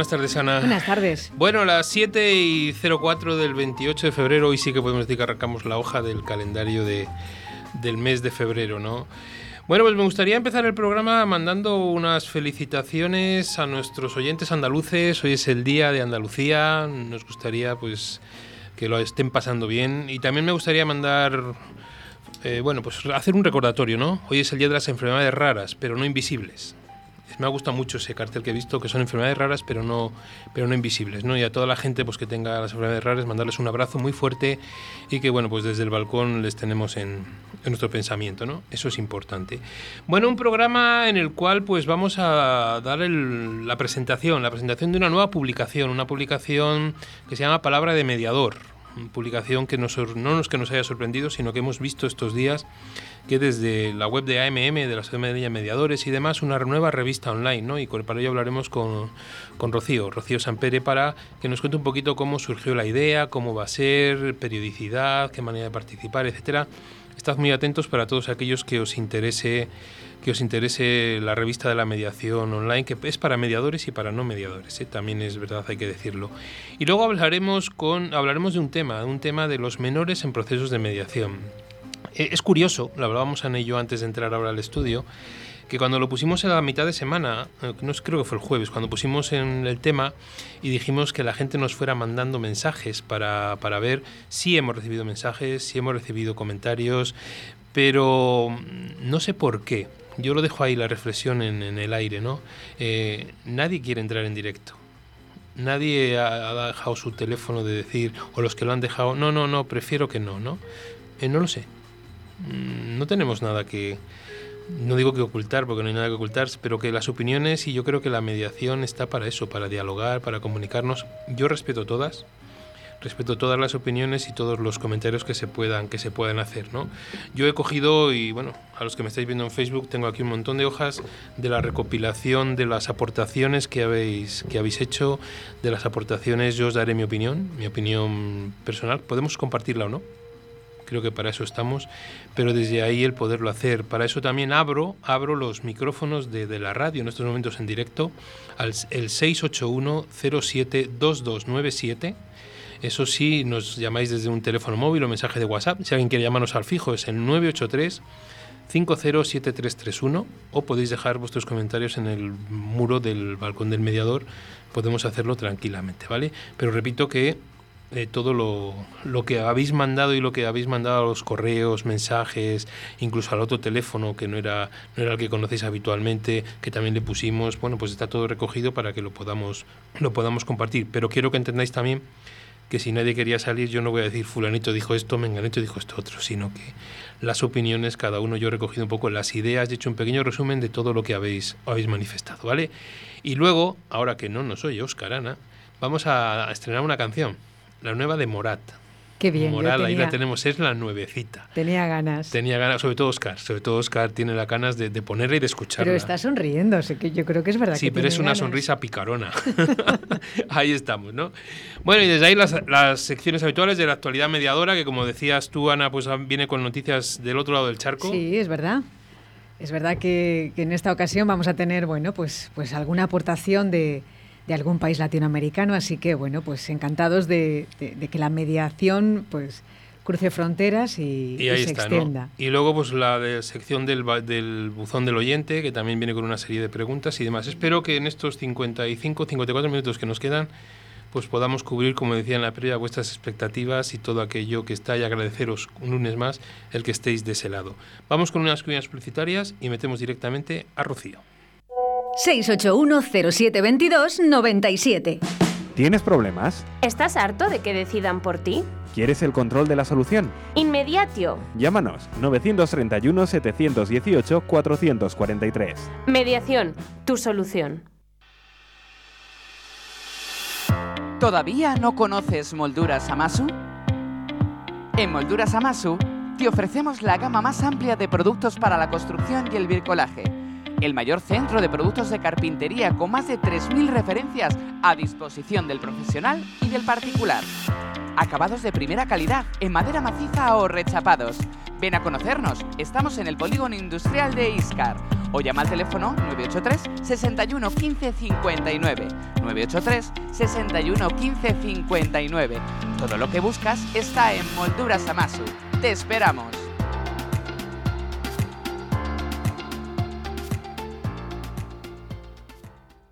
Muy buenas tardes, buenas tardes Ana. Buenas tardes. Bueno, las 7 y 04 del 28 de febrero, hoy sí que podemos decir que arrancamos la hoja del calendario de, del mes de febrero, ¿no? Bueno, pues me gustaría empezar el programa mandando unas felicitaciones a nuestros oyentes andaluces. Hoy es el día de Andalucía, nos gustaría pues que lo estén pasando bien y también me gustaría mandar eh, bueno, pues hacer un recordatorio, ¿no? Hoy es el día de las enfermedades raras, pero no invisibles me ha gustado mucho ese cartel que he visto, que son enfermedades raras, pero no, pero no invisibles, ¿no? Y a toda la gente pues, que tenga las enfermedades raras, mandarles un abrazo muy fuerte y que, bueno, pues desde el balcón les tenemos en, en nuestro pensamiento, ¿no? Eso es importante. Bueno, un programa en el cual pues vamos a dar la presentación, la presentación de una nueva publicación, una publicación que se llama Palabra de Mediador, publicación que nos, no nos que nos haya sorprendido, sino que hemos visto estos días que desde la web de AMM, de la Sociedad de Mediadores y demás, una nueva revista online, ¿no? Y para ello hablaremos con, con Rocío, Rocío Sampere, para que nos cuente un poquito cómo surgió la idea, cómo va a ser, periodicidad, qué manera de participar, etcétera. Estad muy atentos para todos aquellos que os interese que os interese la revista de la mediación online, que es para mediadores y para no mediadores, ¿eh? también es verdad, hay que decirlo. Y luego hablaremos, con, hablaremos de un tema, un tema de los menores en procesos de mediación. Eh, es curioso, lo hablábamos en ello antes de entrar ahora al estudio, que cuando lo pusimos en la mitad de semana, eh, no creo que fue el jueves, cuando pusimos en el tema y dijimos que la gente nos fuera mandando mensajes para, para ver si hemos recibido mensajes, si hemos recibido comentarios, pero no sé por qué. Yo lo dejo ahí la reflexión en, el aire, ¿no? Eh, nadie quiere entrar en directo. Nadie ha, dejado su teléfono de decir, o los que lo han dejado, no, no, no, prefiero que no, ¿no? no lo sé. Mm, no tenemos nada que, no digo que ocultar, porque no hay nada que ocultar, pero que las opiniones y yo creo que la mediación está para eso, para dialogar, para comunicarnos. Yo respeto todas, respeto todas las opiniones y todos los comentarios que se puedan que se puedan hacer, ¿no? Yo he cogido y bueno, a los que me estáis viendo en Facebook tengo aquí un montón de hojas de la recopilación de las aportaciones que habéis que habéis hecho, de las aportaciones yo os daré mi opinión, mi opinión personal, podemos compartirla o no creo que para eso estamos, pero desde ahí el poderlo hacer. Para eso también abro, abro los micrófonos de, la radio en estos momentos en directo, al el 681 072297 Eso sí, nos llamáis desde un teléfono móvil o mensaje de WhatsApp. Si alguien quiere llamarnos al fijo es el 983 507331 o podéis dejar vuestros comentarios en el muro del balcón del mediador. Podemos hacerlo tranquilamente, ¿vale? Pero repito que eh, todo lo, lo, que habéis mandado y lo que habéis mandado a los correos, mensajes, incluso al otro teléfono que no era, no era el que conocéis habitualmente, que también le pusimos, bueno, pues está todo recogido para que lo podamos, lo podamos compartir. Pero quiero que entendáis también que si nadie quería salir, yo no voy a decir fulanito dijo esto, menganito dijo esto otro, sino que las opiniones, cada uno yo he recogido un poco las ideas, he hecho un pequeño resumen de todo lo que habéis, habéis manifestado, ¿vale? Y luego, ahora que no nos oye Oscar Ana, vamos a estrenar una canción la nueva de Morat. Qué bien. Moral, ahí la tenemos, es la nuevecita. Tenía ganas. Tenía ganas, sobre todo Oscar, sobre todo Oscar tiene las ganas de, de ponerla y de escucharla. Pero está sonriendo, que yo creo que es verdad. Sí, pero es una sonrisa picarona. ahí estamos, ¿no? Bueno, y desde ahí las, las, secciones habituales de la actualidad mediadora, que como decías tú, Ana, pues viene con noticias del otro lado del charco. Sí, es verdad. Es verdad que, que en esta ocasión vamos a tener, bueno, pues, pues alguna aportación de de algún país latinoamericano, así que bueno, pues encantados de, que la mediación pues cruce fronteras y, se extienda. Y luego pues la de sección del, del, buzón del oyente, que también viene con una serie de preguntas y demás. Espero que en estos 55, 54 minutos que nos quedan, pues podamos cubrir, como decía en la previa, vuestras expectativas y todo aquello que está y agradeceros un lunes más el que estéis de ese lado. Vamos con unas cuñas publicitarias y metemos directamente a Rocío. 681-0722-97. ¿Tienes problemas? ¿Estás harto de que decidan por ti? ¿Quieres el control de la solución? Inmediatio. Llámanos 931-718-443. Mediación, tu solución. ¿Todavía no conoces Molduras Amasu? En Molduras Amasu te ofrecemos la gama más amplia de productos para la construcción y el bricolaje el mayor centro de productos de carpintería con más de 3.000 referencias a disposición del profesional y del particular. acabados de primera calidad, en madera maciza o rechapados. Ven a conocernos, estamos en el polígono industrial de Iscar. O llama al teléfono 983 61 15 59. 983 61 15 59. Todo lo que buscas está en Molduras Amasu. ¡Te esperamos!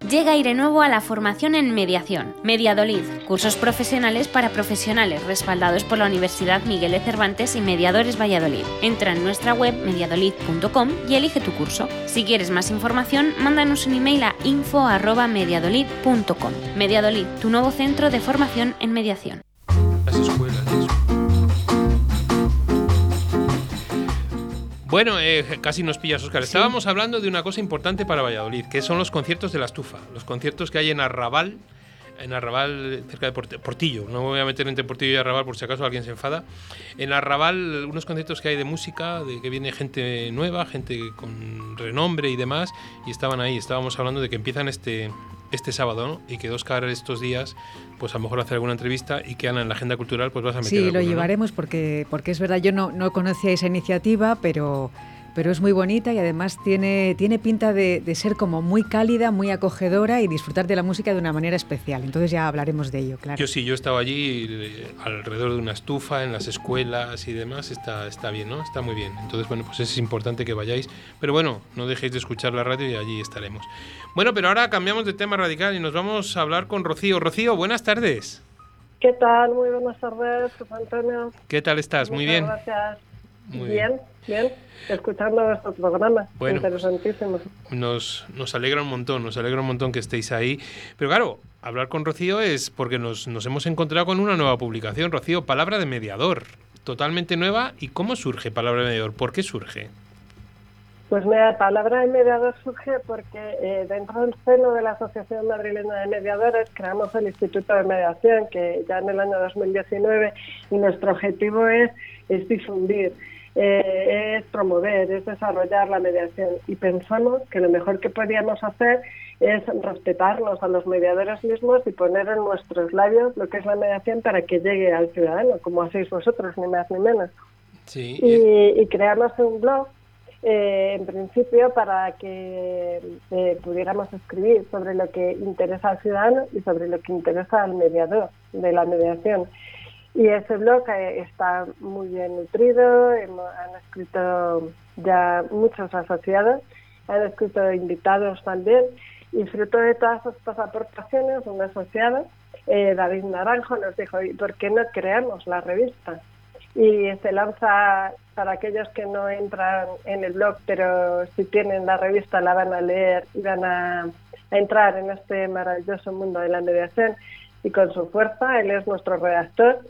Llega aire nuevo a la formación en mediación. Mediadolid, cursos profesionales para profesionales respaldados por la Universidad Miguel de Cervantes y Mediadores Valladolid. Entra en nuestra web mediadolid.com y elige tu curso. Si quieres más información, mándanos un email a info@mediadolid.com. Mediadolid, tu nuevo centro de formación en mediación. Bueno, eh, casi nos pillas, Oscar. Estábamos hablando de una cosa importante para Valladolid, que son los conciertos de la estufa. Los conciertos que hay en Arrabal, en Arrabal, cerca de Port- Portillo. No me voy a meter entre Portillo y Arrabal por si acaso alguien se enfada. En Arrabal, unos conciertos que hay de música, de que viene gente nueva, gente con renombre y demás, y estaban ahí. Estábamos hablando de que empiezan este, este sábado, ¿no? Y que Oscar estos días, pues a lo mejor hacer alguna entrevista y que Ana en la agenda cultural, pues vas a meter Sí, lo llevaremos porque, porque es verdad, yo no, no conocía esa iniciativa, pero, pero es muy bonita y además tiene, tiene pinta de, de ser como muy cálida, muy acogedora y disfrutar de la música de una manera especial. Entonces ya hablaremos de ello, claro. Yo sí, yo estaba allí eh, alrededor de una estufa, en las escuelas y demás, está, está bien, ¿no? Está muy bien. Entonces, bueno, pues es importante que vayáis. Pero bueno, no dejéis de escuchar la radio y allí estaremos. Bueno, pero ahora cambiamos de tema radical y nos vamos a hablar con Rocío. Rocío, buenas tardes. ¿Qué tal? Muy buenas tardes, Antonio. ¿Qué tal estás? Muy Muchas bien. Gracias. Muy bien, bien. Escuchando vuestro programa. Bueno. Interesantísimo. Nos, nos alegra un montón, nos alegra un montón que estéis ahí. Pero claro, hablar con Rocío es porque nos, nos hemos encontrado con una nueva publicación. Rocío, Palabra de Mediador. Totalmente nueva. ¿Y cómo surge Palabra de Mediador? ¿Por qué surge? Pues mira, la palabra de mediador surge porque eh, dentro del seno de la Asociación Madrileña de Mediadores creamos el Instituto de Mediación, que ya en el año 2019, y nuestro objetivo es, es difundir, eh, es promover, es desarrollar la mediación. Y pensamos que lo mejor que podíamos hacer es respetarnos a los mediadores mismos y poner en nuestros labios lo que es la mediación para que llegue al ciudadano, como hacéis vosotros, ni más ni menos. Sí. Y, y creamos un blog eh, en principio para que eh, pudiéramos escribir sobre lo que interesa al ciudadano y sobre lo que interesa al mediador de la mediación. Y ese blog eh, está muy bien nutrido, han escrito ya muchos asociados, han escrito invitados también, y fruto de todas estas aportaciones, un asociado, eh, David Naranjo, nos dijo, ¿y por qué no creamos la revista? y se lanza para aquellos que no entran en el blog, pero si tienen la revista la van a leer y van a, a entrar en este maravilloso mundo de la mediación y con su fuerza, él es nuestro redactor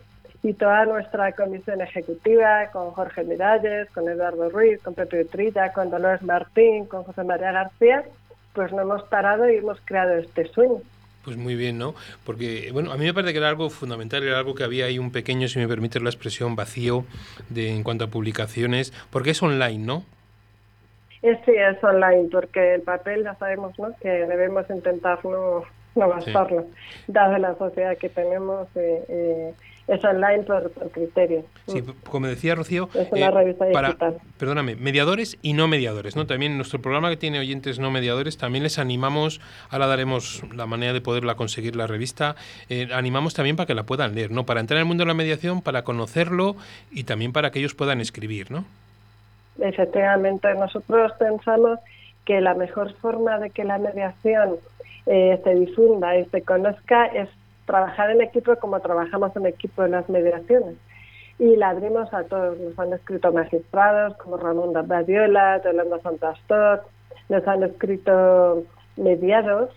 y toda nuestra comisión ejecutiva con Jorge Miralles, con Eduardo Ruiz, con Pepe Utrilla, con Dolores Martín, con José María García, pues no hemos parado y hemos creado este sueño. Pues muy bien, ¿no? Porque, bueno, a mí me parece que era algo fundamental, era algo que había ahí un pequeño, si me permites la expresión, vacío de, en cuanto a publicaciones, porque es online, ¿no? Sí, es online, porque el papel ya sabemos ¿no? que debemos intentar no, no gastarlo, dado la sociedad que tenemos, eh, eh, es online por, por criterio. Sí, p- como decía Rocío, Es una revista para, digital. perdóname, mediadores y no mediadores, ¿no? También nuestro programa que tiene oyentes no mediadores, también les animamos, ahora daremos la manera de poderla conseguir la revista, eh, animamos también para que la puedan leer, ¿no? Para entrar en el mundo de la mediación, para conocerlo y también para que ellos puedan escribir, ¿no? Efectivamente, nosotros pensamos que la mejor forma de que la mediación eh, se difunda y se conozca es trabajar en equipo como trabajamos en equipo en las mediaciones. Y la abrimos a todos. Nos han escrito magistrados como Ramón Badiola, Yolanda Santastor, nos han escrito mediados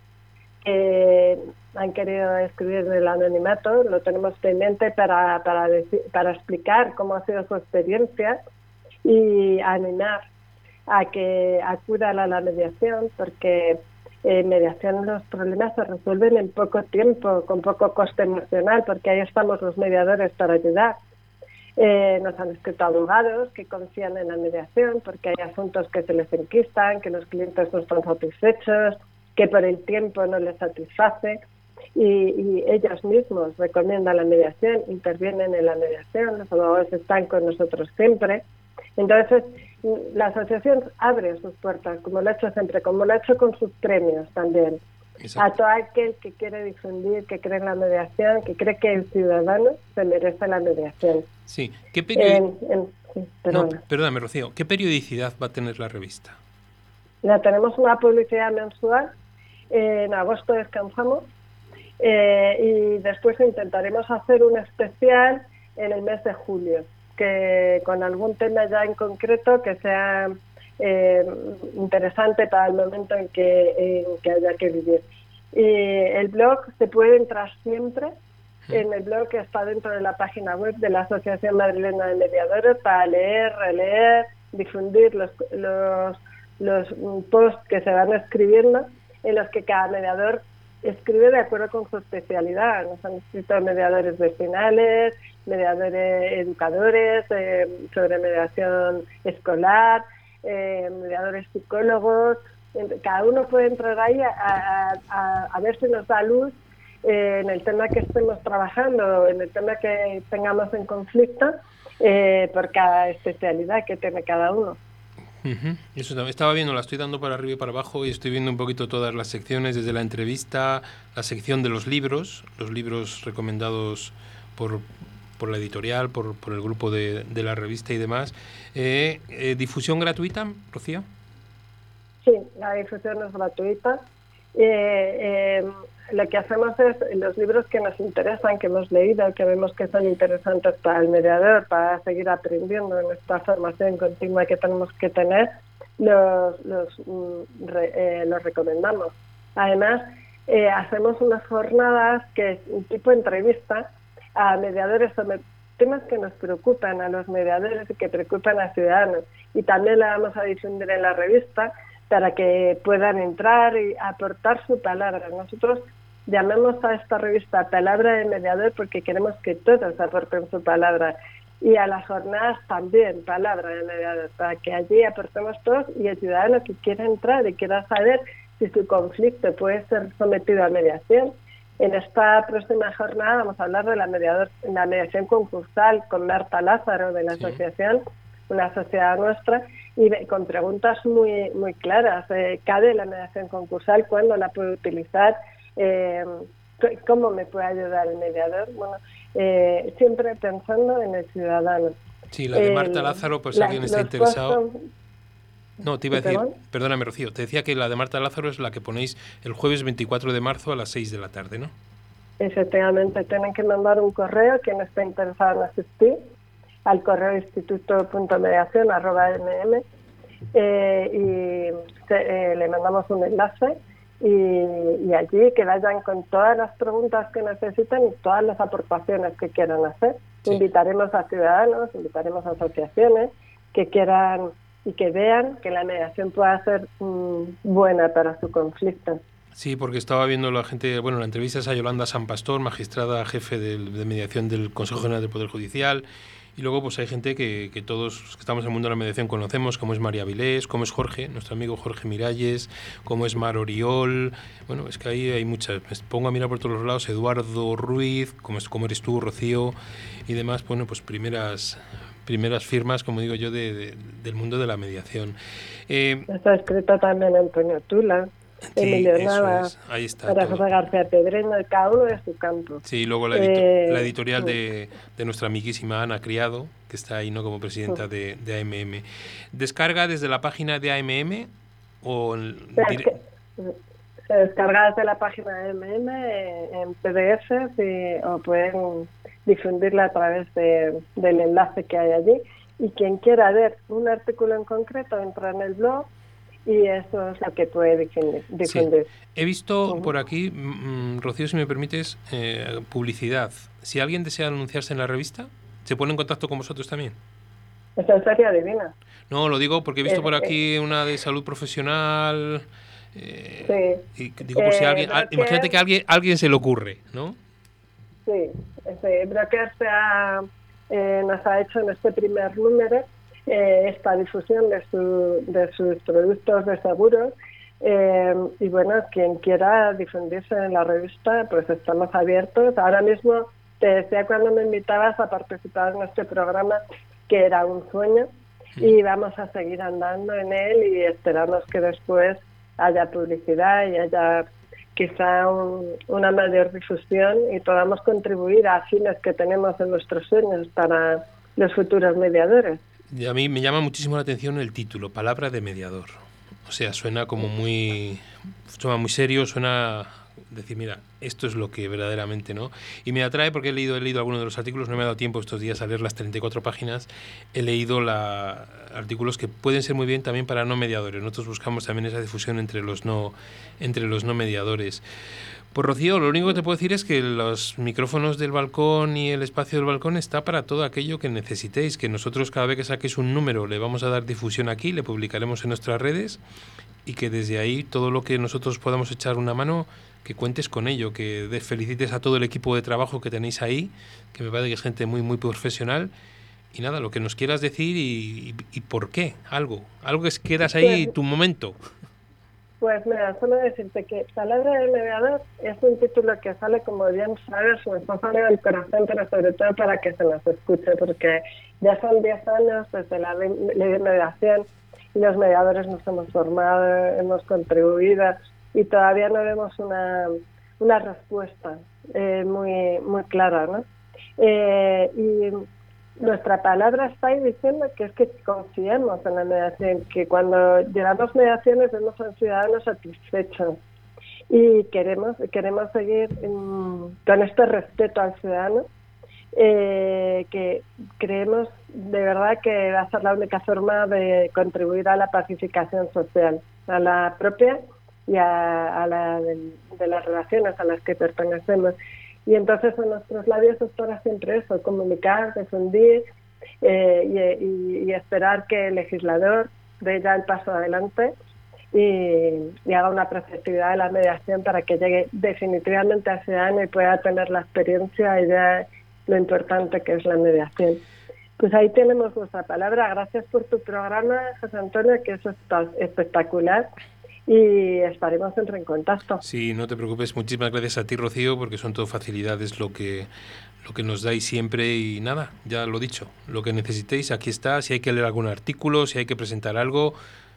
que han querido escribir el anonimato, lo tenemos pendiente para, para, decir- para explicar cómo ha sido su experiencia y animar a que acudan a la mediación, porque en mediación los problemas se resuelven en poco tiempo, con poco coste emocional, porque ahí estamos los mediadores para ayudar. Eh, nos han escrito abogados que confían en la mediación porque hay asuntos que se les enquistan, que los clientes no están satisfechos, que por el tiempo no les satisface. y, ellos mismos recomiendan la mediación, intervienen en la mediación, los abogados están con nosotros siempre. Entonces, la asociación abre sus puertas, como lo ha hecho siempre, como lo ha hecho con sus premios también. A todo aquel que quiere difundir, que cree en la mediación, que cree que el ciudadano se merece la mediación. Sí, ¿qué perdóname, Rocío, ¿qué periodicidad va a tener la revista? Ya tenemos una publicidad mensual, en agosto descansamos eh, y después intentaremos hacer un especial en el mes de julio, que con algún tema ya en concreto que sea eh, interesante para el momento en que, haya que vivir. Y el blog se puede entrar siempre en el blog que está dentro de la página web de la Asociación Madrileña de Mediadores para leer, releer, difundir los, los, los posts que se van escribiendo en los que cada mediador escribe de acuerdo con su especialidad. Nos han escrito mediadores vecinales, mediadores educadores, eh, sobre mediación escolar, eh, mediadores psicólogos. Cada uno puede entrar ahí a, a, ver si nos da luz eh, en el tema que estemos trabajando, en el tema que tengamos en conflicto, por cada especialidad que tiene cada uno. Eso estaba viendo, la estoy dando para arriba y para abajo y estoy viendo un poquito todas las secciones, desde la entrevista, la sección de los libros, los libros recomendados por, por la editorial, por, por el grupo de, de, la revista y demás. Eh, eh, ¿Difusión gratuita, Rocío? Sí, la difusión es gratuita. Eh, lo que hacemos es los libros que nos interesan, que hemos leído, que vemos que son interesantes para el mediador, para seguir aprendiendo en esta formación continua que tenemos que tener, los, los, mm, eh, los recomendamos. Además, eh, hacemos unas jornadas que es un tipo entrevista a mediadores sobre temas que nos preocupan a los mediadores y que preocupan a ciudadanos. Y también la vamos a difundir en la revista para que puedan entrar y aportar su palabra. Nosotros llamemos a esta revista Palabra de Mediador porque queremos que todos aporten su palabra y a las jornadas también Palabra de Mediador para que allí aportemos todos y el ciudadano que quiera entrar y quiera saber si su conflicto puede ser sometido a mediación. En esta próxima jornada vamos a hablar de la, mediador, la mediación concursal con Marta Lázaro de la asociación, una sociedad nuestra, y con preguntas muy muy claras. Eh, ¿Cabe la mediación concursal? ¿Cuándo la puede utilizar? Eh, ¿Cómo me puede ayudar el mediador? Bueno, eh, siempre pensando en el ciudadano. Sí, la de Marta Lázaro, pues si alguien está interesado. No, te iba a decir, perdóname Rocío, te decía que la de Marta Lázaro es la que ponéis el jueves 24 de marzo a las 6 de la tarde, ¿no? Efectivamente, tienen que mandar un correo quien esté interesado en asistir al correo instituto.mediación.mm eh, y eh, le mandamos un enlace y, allí que vayan con todas las preguntas que necesiten y todas las aportaciones que quieran hacer. Invitaremos a ciudadanos, invitaremos a asociaciones que quieran y que vean que la mediación pueda ser mm, buena para su conflicto. Sí, porque estaba viendo la gente, bueno, la entrevista es a Yolanda San Pastor, magistrada jefe de mediación del Consejo General del Poder Judicial, y luego pues hay gente que, que todos que estamos en el mundo de la mediación conocemos, como es María Vilés, como es Jorge, nuestro amigo Jorge Miralles, como es Mar Oriol. Bueno, es que ahí hay muchas. Me pongo a mirar por todos los lados, Eduardo Ruiz, como, es, como eres tú, Rocío, y demás, bueno, pues primeras primeras firmas, como digo yo, de, del mundo de la mediación. Eh, Está escrito también Antonio Tula. Emilio Navas, Ahí está. José García Pedreno, cada uno de su campo. Sí, luego la, eh, editorial de, de, nuestra amiguísima Ana Criado, que está ahí ¿no? como presidenta de, de, AMM. ¿Descarga desde la página de AMM o...? se descarga desde la página de AMM en PDF o pueden difundirla a través de, del enlace que hay allí. Y quien quiera ver un artículo en concreto entra en el blog y eso es lo que puede defender. He visto por aquí, mm, mm, Rocío, si me permites, eh, publicidad. Si alguien desea anunciarse en la revista, ¿se pone en contacto con vosotros también? Esa sería divina. No, lo digo porque he visto por aquí una de salud profesional. Eh, sí. Y digo, por si alguien, imagínate que a alguien, alguien se le ocurre, ¿no? Sí, ese broker se ha, eh, nos ha hecho en este primer número eh, esta difusión de, su, de sus productos de seguros Eh, y bueno, quien quiera difundirse en la revista, pues estamos abiertos. Ahora mismo te decía cuando me invitabas a participar en este programa que era un sueño y vamos a seguir andando en él y esperamos que después haya publicidad y haya quizá una mayor difusión y podamos contribuir a fines que tenemos en nuestros sueños para los futuros mediadores. Y a mí me llama muchísimo la atención el título, Palabra de Mediador. O sea, suena como muy, suena muy serio, suena decir, mira, esto es lo que verdaderamente, ¿no? Y me atrae porque he leído, he leído algunos de los artículos, no me ha dado tiempo estos días a leer las 34 páginas, he leído la, artículos que pueden ser muy bien también para no mediadores. Nosotros buscamos también esa difusión entre los no, entre los no mediadores. Pues Rocío, lo único que te puedo decir es que los micrófonos del balcón y el espacio del balcón está para todo aquello que necesitéis, que nosotros cada vez que saquéis un número le vamos a dar difusión aquí, le publicaremos en nuestras redes y que desde ahí todo lo que nosotros podamos echar una mano que cuentes con ello, que felicites a todo el equipo de trabajo que tenéis ahí, que me parece que es gente muy, muy profesional. Y nada, lo que nos quieras decir y, por qué, algo, algo que quedas ahí, pues tu momento. Pues mira, solo decirte que Palabra del Mediador es un título que sale, como bien sabes, me está saliendo del corazón, pero sobre todo para que se nos escuche, porque ya son 10 años desde la ley de mediación y los mediadores nos hemos formado, hemos contribuido y todavía no vemos una, una respuesta eh, muy, muy clara, ¿no? Eh, y nuestra palabra está ahí diciendo que es que confiemos en la mediación, que cuando llevamos mediaciones vemos a un ciudadano satisfecho y queremos, queremos seguir con este respeto al ciudadano, eh, que creemos de verdad que va a ser la única forma de contribuir a la pacificación social, a la propia y a, la de, las relaciones a las que pertenecemos. Y entonces en nuestros labios es para siempre eso, comunicar, difundir eh, y, esperar que el legislador dé ya el paso adelante y, haga una preceptividad de la mediación para que llegue definitivamente a ese año y pueda tener la experiencia y de lo importante que es la mediación. Pues ahí tenemos nuestra palabra. Gracias por tu programa, José Antonio, que está espectacular y estaremos en reencontacto. Sí, no te preocupes. Muchísimas gracias a ti, Rocío, porque son todo facilidades lo que lo que nos dais siempre y nada, ya lo dicho, lo que necesitéis, aquí está. Si hay que leer algún artículo, si hay que presentar algo,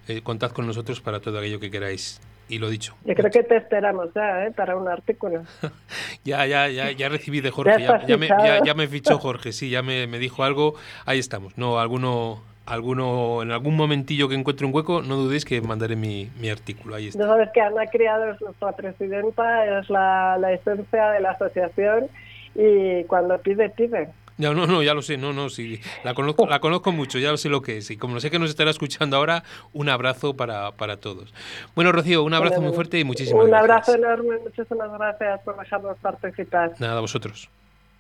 eh, contad con nosotros para todo aquello que queráis. Y lo dicho. Yo creo que te esperamos ya, ¿eh? Para un artículo. ya, ya, ya, ya recibí de Jorge. ya, me, ya, me, fichó Jorge, sí, ya me, me dijo algo. Ahí estamos. No, alguno alguno en algún momentillo que encuentre un hueco, no dudéis que mandaré mi, mi artículo. Ahí está. Ya sabes que Ana Criado es nuestra presidenta, es la, la esencia de la asociación y cuando pide, pide. No, no, no, ya lo sé, no, no, sí, la conozco, la conozco mucho, ya lo sé lo que es. Y como sé que nos estará escuchando ahora, un abrazo para, para todos. Bueno, Rocío, un abrazo muy fuerte y muchísimas gracias. Un abrazo enorme, muchísimas gracias por dejarnos participar. Nada, vosotros.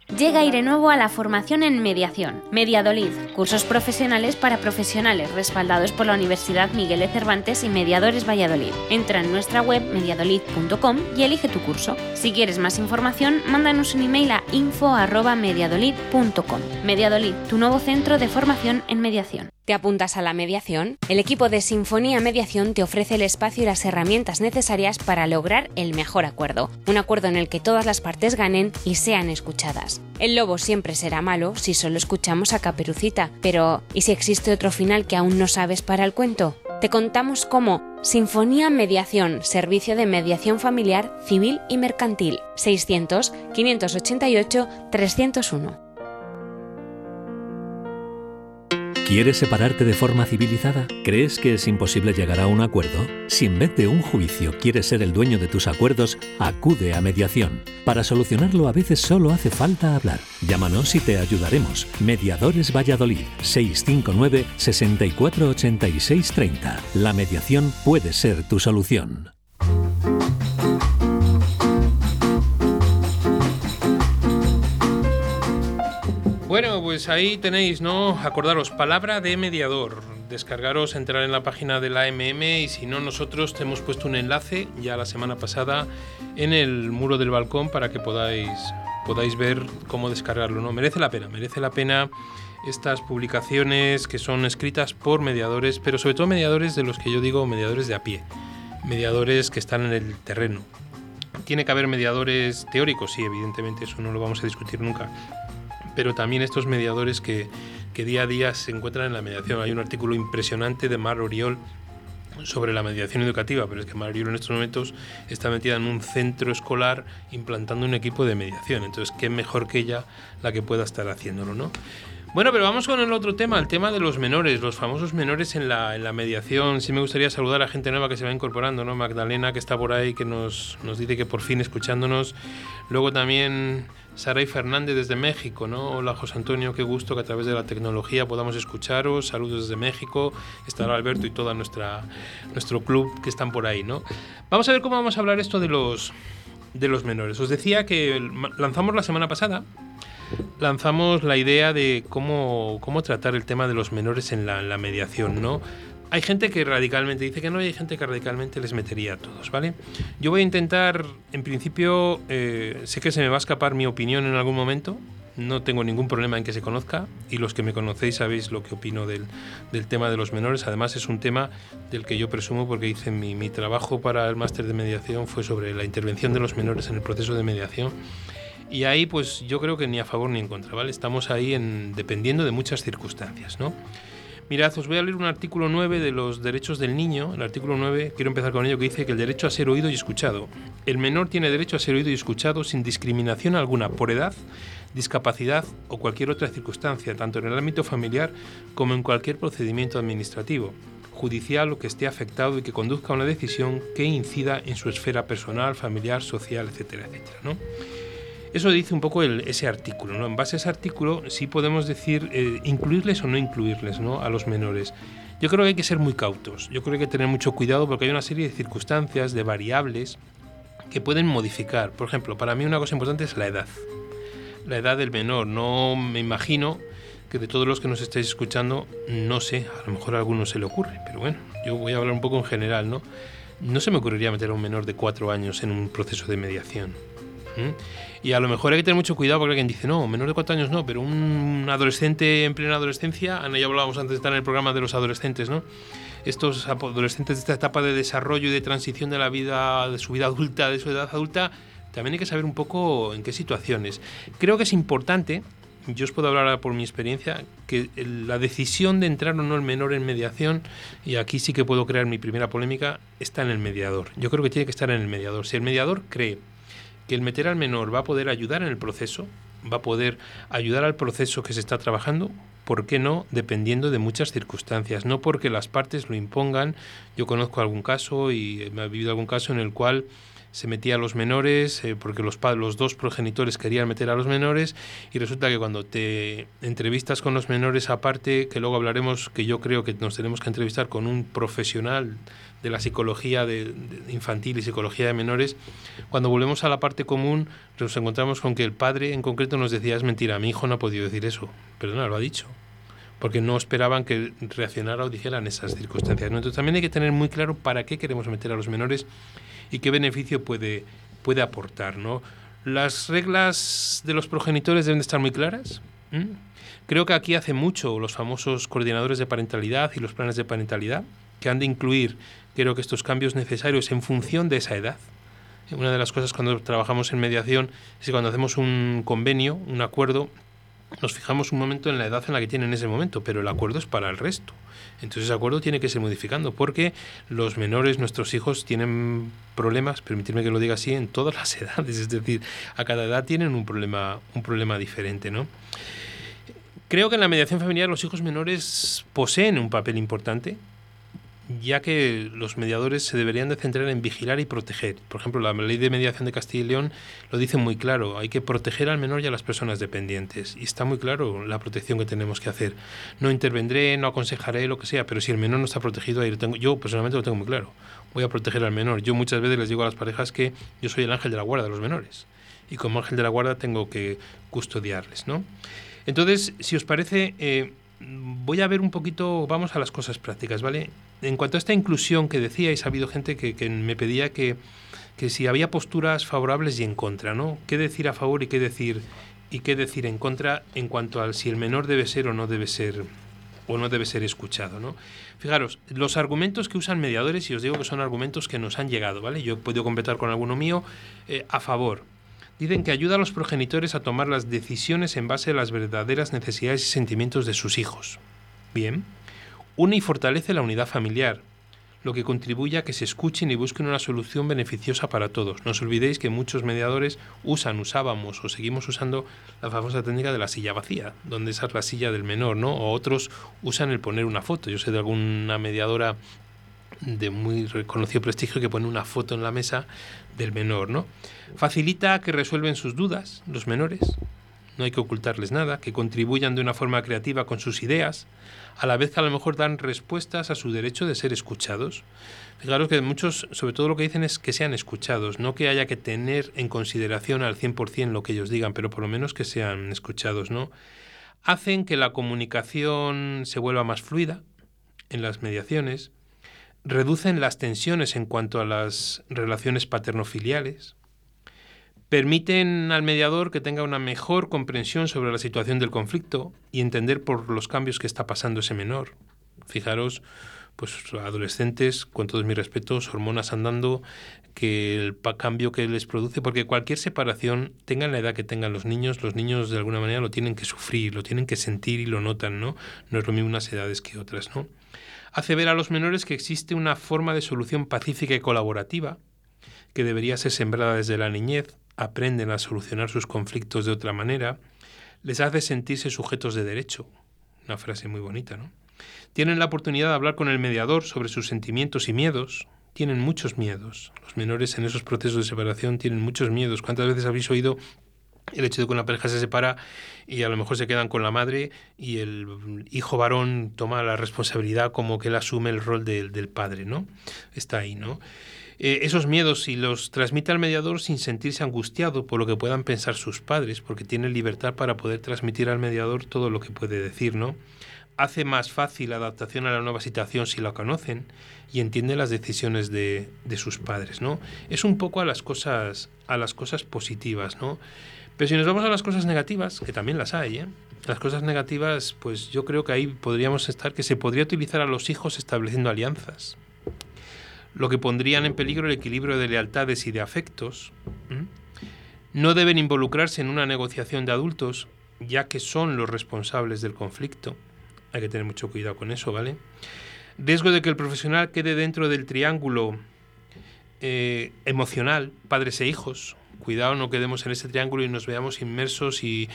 Llega Aire Nuevo a la formación en mediación. Mediadolid, cursos profesionales para profesionales respaldados por la Universidad Miguel de Cervantes y Mediadores Valladolid. Entra en nuestra web mediadolid.com y elige tu curso. Si quieres más información, mándanos un email a info@mediadolid.com. Mediadolid, tu nuevo centro de formación en mediación. ¿Te apuntas a la mediación? El equipo de Sinfonía Mediación te ofrece el espacio y las herramientas necesarias para lograr el mejor acuerdo. Un acuerdo en el que todas las partes ganen y sean escuchadas. El lobo siempre será malo si solo escuchamos a Caperucita, pero ¿y si existe otro final que aún no sabes para el cuento? Te contamos cómo Sinfonía Mediación, servicio de mediación familiar, civil y mercantil. 600 ¿Quieres separarte de forma civilizada? ¿Crees que es imposible llegar a un acuerdo? Si en vez de un juicio quieres ser el dueño de tus acuerdos, acude a mediación. Para solucionarlo a veces solo hace falta hablar. Llámanos y te ayudaremos. Mediadores Valladolid 659 648630. La mediación puede ser tu solución. Bueno, pues ahí tenéis, ¿no? Acordaros, palabra de mediador. Descargaros, entrar en la página de la AMM y si no, nosotros te hemos puesto un enlace ya la semana pasada en el muro del balcón para que podáis, podáis ver cómo descargarlo, ¿no? Merece la pena, merece la pena estas publicaciones que son escritas por mediadores, pero sobre todo mediadores de los que yo digo mediadores de a pie mediadores que están en el terreno. Tiene que haber mediadores teóricos, sí, evidentemente, eso no lo vamos a discutir nunca, pero también estos mediadores que, que día a día se encuentran en la mediación. Hay un artículo impresionante de Mar Oriol sobre la mediación educativa, pero es que Mar Oriol en estos momentos está metida en un centro escolar implantando un equipo de mediación. Entonces, ¿qué mejor que ella la que pueda estar haciéndolo, no? Bueno, pero vamos con el otro tema, el tema de los menores, los famosos menores en la, en la mediación. Sí me gustaría saludar a gente nueva que se va incorporando, ¿no? Magdalena, que está por ahí, que nos, nos dice que por fin escuchándonos. Luego también Saray Fernández desde México, ¿no? Hola José Antonio, qué gusto que a través de la tecnología podamos escucharos. Saludos desde México. Estará Alberto y todo nuestro club que están por ahí, ¿no? Vamos a ver cómo vamos a hablar esto de los de los menores. Os decía que lanzamos la semana pasada lanzamos la idea de cómo, cómo tratar el tema de los menores en la, la mediación, ¿no? Hay gente que radicalmente dice que no y hay gente que radicalmente les metería a todos, ¿vale? Yo voy a intentar, en principio, eh, sé que se me va a escapar mi opinión en algún momento, no tengo ningún problema en que se conozca y los que me conocéis sabéis lo que opino del, del tema de los menores. Además es un tema del que yo presumo porque hice mi, mi trabajo para el máster de mediación fue sobre la intervención de los menores en el proceso de mediación y ahí pues yo creo que ni a favor ni en contra, ¿vale? Estamos ahí en, dependiendo de muchas circunstancias, ¿no? Mirad, os voy a leer un artículo 9 de los derechos del niño. El artículo 9, quiero empezar con ello, que dice que el derecho a ser oído y escuchado. El menor tiene derecho a ser oído y escuchado sin discriminación alguna por edad, discapacidad o cualquier otra circunstancia, tanto en el ámbito familiar como en cualquier procedimiento administrativo, judicial o que esté afectado y que conduzca a una decisión que incida en su esfera personal, familiar, social, etcétera, etcétera, ¿no? Eso dice un poco ese artículo. ¿no? En base a ese artículo sí podemos decir eh, incluirles o no incluirles a los menores. Yo creo que hay que ser muy cautos, yo creo que hay que tener mucho cuidado porque hay una serie de circunstancias, de variables que pueden modificar. Por ejemplo, para mí una cosa importante es la edad. La edad del menor. No me imagino que de todos los que nos estáis escuchando, no sé, a lo mejor a alguno se le ocurre, pero bueno, yo voy a hablar un poco en general. No se me ocurriría meter a un menor de cuatro años en un proceso de mediación. Y a lo mejor hay que tener mucho cuidado porque alguien dice, no, menor de cuatro años no, pero un adolescente en plena adolescencia, Ana ya hablábamos antes de estar en el programa de los adolescentes, ¿no? Estos adolescentes de esta etapa de desarrollo y de transición de la vida, de su vida adulta, de su edad adulta, también hay que saber un poco en qué situaciones. Creo que es importante, yo os puedo hablar por mi experiencia, que la decisión de entrar o no el menor en mediación, y aquí sí que puedo crear mi primera polémica, está en el mediador. Yo creo que tiene que estar en el mediador. Si el mediador cree que el meter al menor va a poder ayudar en el proceso, va a poder ayudar al proceso que se está trabajando, ¿por qué no? Dependiendo de muchas circunstancias, no porque las partes lo impongan. Yo conozco algún caso y me ha vivido algún caso en el cual se metía a los menores eh, porque los, los dos progenitores querían meter a los menores y resulta que cuando te entrevistas con los menores aparte, que luego hablaremos que yo creo que nos tenemos que entrevistar con un profesional de la psicología de, infantil y psicología de menores, cuando volvemos a la parte común nos encontramos con que el padre en concreto nos decía es mentira, mi hijo no ha podido decir eso, perdona, lo ha dicho porque no esperaban que reaccionara o dijeran esas circunstancias. Entonces también hay que tener muy claro para qué queremos meter a los menores y qué beneficio puede, puede aportar. ¿no? Las reglas de los progenitores deben estar muy claras. Creo que aquí hace mucho los famosos coordinadores de parentalidad y los planes de parentalidad, que han de incluir, creo que estos cambios necesarios en función de esa edad. Una de las cosas cuando trabajamos en mediación es que cuando hacemos un convenio, un acuerdo, nos fijamos un momento en la edad en la que tienen ese momento, pero el acuerdo es para el resto. Entonces ese acuerdo tiene que ser modificando, porque los menores, nuestros hijos, tienen problemas, permitirme que lo diga así, en todas las edades, es decir, a cada edad tienen un problema, un problema diferente, ¿no? Creo que en la mediación familiar los hijos menores poseen un papel importante, ya que los mediadores se deberían de centrar en vigilar y proteger. Por ejemplo, la ley de mediación de Castilla y León lo dice muy claro, hay que proteger al menor y a las personas dependientes. Y está muy claro la protección que tenemos que hacer. No intervendré, no aconsejaré, lo que sea, pero si el menor no está protegido, ahí lo tengo, yo personalmente lo tengo muy claro. Voy a proteger al menor. Yo muchas veces les digo a las parejas que yo soy el ángel de la guarda de los menores. Y como ángel de la guarda tengo que custodiarles, ¿no? Entonces, si os parece... Eh, voy a ver un poquito, vamos a las cosas prácticas, ¿vale? En cuanto a esta inclusión que decíais, ha habido gente que, me pedía que, que, si había posturas favorables y en contra, ¿no? ¿Qué decir a favor y qué decir y qué decir en contra en cuanto al si el menor debe ser o no debe ser o no debe ser escuchado, ¿no? Fijaros, los argumentos que usan mediadores, y os digo que son argumentos que nos han llegado, ¿vale? Yo he podido completar con alguno mío eh, a favor. Dicen que ayuda a los progenitores a tomar las decisiones en base a las verdaderas necesidades y sentimientos de sus hijos. Bien. Une y fortalece la unidad familiar, lo que contribuye a que se escuchen y busquen una solución beneficiosa para todos. No os olvidéis que muchos mediadores usan, usábamos o seguimos usando la famosa técnica de la silla vacía, donde esa es la silla del menor, ¿no? O otros usan el poner una foto. Yo sé de alguna mediadora de muy reconocido prestigio que pone una foto en la mesa del menor, ¿no? Facilita que resuelven sus dudas los menores, no hay que ocultarles nada, que contribuyan de una forma creativa con sus ideas, a la vez que a lo mejor dan respuestas a su derecho de ser escuchados. Fijaros que muchos, sobre todo lo que dicen es que sean escuchados, no que haya que tener en consideración al 100% lo que ellos digan, pero por lo menos que sean escuchados, ¿no? Hacen que la comunicación se vuelva más fluida en las mediaciones, reducen las tensiones en cuanto a las relaciones paterno-filiales, permiten al mediador que tenga una mejor comprensión sobre la situación del conflicto y entender por los cambios que está pasando ese menor. Fijaros, pues adolescentes, con todos mis respetos, hormonas andando, que el cambio que les produce, porque cualquier separación, tengan la edad que tengan los niños, los niños de alguna manera lo tienen que sufrir, lo tienen que sentir y lo notan, ¿no? No es lo mismo unas edades que otras, ¿no? Hace ver a los menores que existe una forma de solución pacífica y colaborativa que debería ser sembrada desde la niñez, aprenden a solucionar sus conflictos de otra manera, les hace sentirse sujetos de derecho. Una frase muy bonita, ¿no? Tienen la oportunidad de hablar con el mediador sobre sus sentimientos y miedos. Tienen muchos miedos. Los menores en esos procesos de separación tienen muchos miedos. ¿Cuántas veces habéis oído el hecho de que una pareja se separa y a lo mejor se quedan con la madre y el hijo varón toma la responsabilidad como que él asume el rol del, del padre, ¿no? Está ahí, ¿no? Eh, esos miedos y los transmite al mediador sin sentirse angustiado por lo que puedan pensar sus padres, porque tiene libertad para poder transmitir al mediador todo lo que puede decir, ¿no? Hace más fácil la adaptación a la nueva situación si la conocen y entiende las decisiones de, de sus padres, ¿no? Es un poco a las cosas, a las cosas positivas, ¿no? Pero si nos vamos a las cosas negativas, que también las hay, ¿eh? Las cosas negativas, pues yo creo que ahí podríamos estar que se podría utilizar a los hijos estableciendo alianzas lo que pondrían en peligro el equilibrio de lealtades y de afectos. No deben involucrarse en una negociación de adultos, ya que son los responsables del conflicto. Hay que tener mucho cuidado con eso, ¿vale? Riesgo de que el profesional quede dentro del triángulo eh, emocional, padres e hijos, cuidado, no quedemos en ese triángulo y nos veamos inmersos y,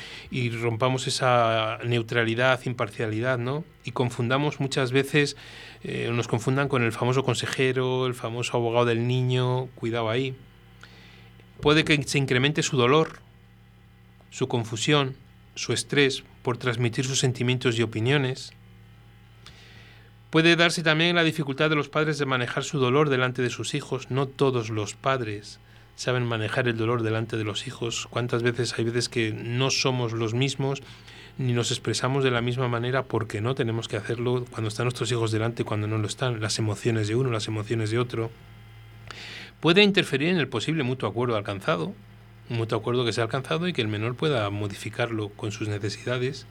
rompamos esa neutralidad, imparcialidad, ¿no? Y confundamos muchas veces, eh, nos confundan con el famoso consejero, el famoso abogado del niño, cuidado ahí. Puede que se incremente su dolor, su confusión, su estrés por transmitir sus sentimientos y opiniones. Puede darse también la dificultad de los padres de manejar su dolor delante de sus hijos. No todos los padres saben manejar el dolor delante de los hijos. ¿Cuántas veces hay veces que no somos los mismos ni nos expresamos de la misma manera porque no tenemos que hacerlo cuando están nuestros hijos delante y cuando no lo están? Las emociones de uno, las emociones de otro. Puede interferir en el posible mutuo acuerdo alcanzado, un mutuo acuerdo que se ha alcanzado y que el menor pueda modificarlo con sus necesidades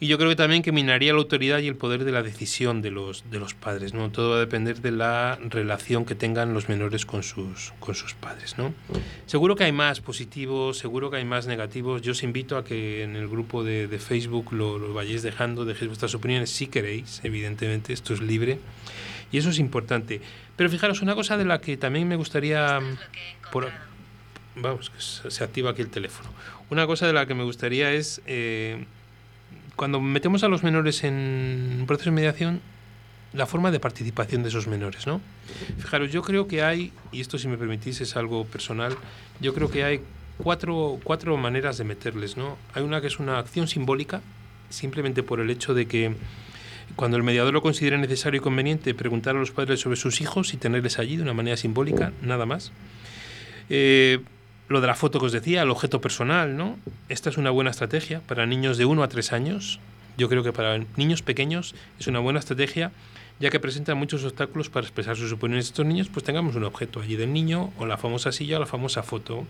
y yo creo que también que minaría la autoridad y el poder de la decisión de los, de los padres, ¿no? Todo va a depender de la relación que tengan los menores con sus, con sus padres, ¿no? Seguro que hay más positivos, seguro que hay más negativos. Yo os invito a que en el grupo de, de Facebook lo, lo, vayáis dejando, dejéis vuestras opiniones si queréis, evidentemente, esto es libre. Y eso es importante. Pero fijaros, una cosa de la que también me gustaría... Por, vamos, que se activa aquí el teléfono. Una cosa de la que me gustaría es... Eh, cuando metemos a los menores en un proceso de mediación, la forma de participación de esos menores, ¿no? Fijaros, yo creo que hay, y esto si me permitís es algo personal, yo creo que hay cuatro, cuatro maneras de meterles, ¿no? Hay una que es una acción simbólica, simplemente por el hecho de que cuando el mediador lo considere necesario y conveniente, preguntar a los padres sobre sus hijos y tenerles allí de una manera simbólica, nada más. Eh, lo de la foto que os decía, el objeto personal, ¿no? Esta es una buena estrategia para niños de 1 a 3 años. Yo creo que para niños pequeños es una buena estrategia, ya que presenta muchos obstáculos para expresar sus opiniones. Estos niños, pues tengamos un objeto allí del niño, o la famosa silla, o la famosa foto.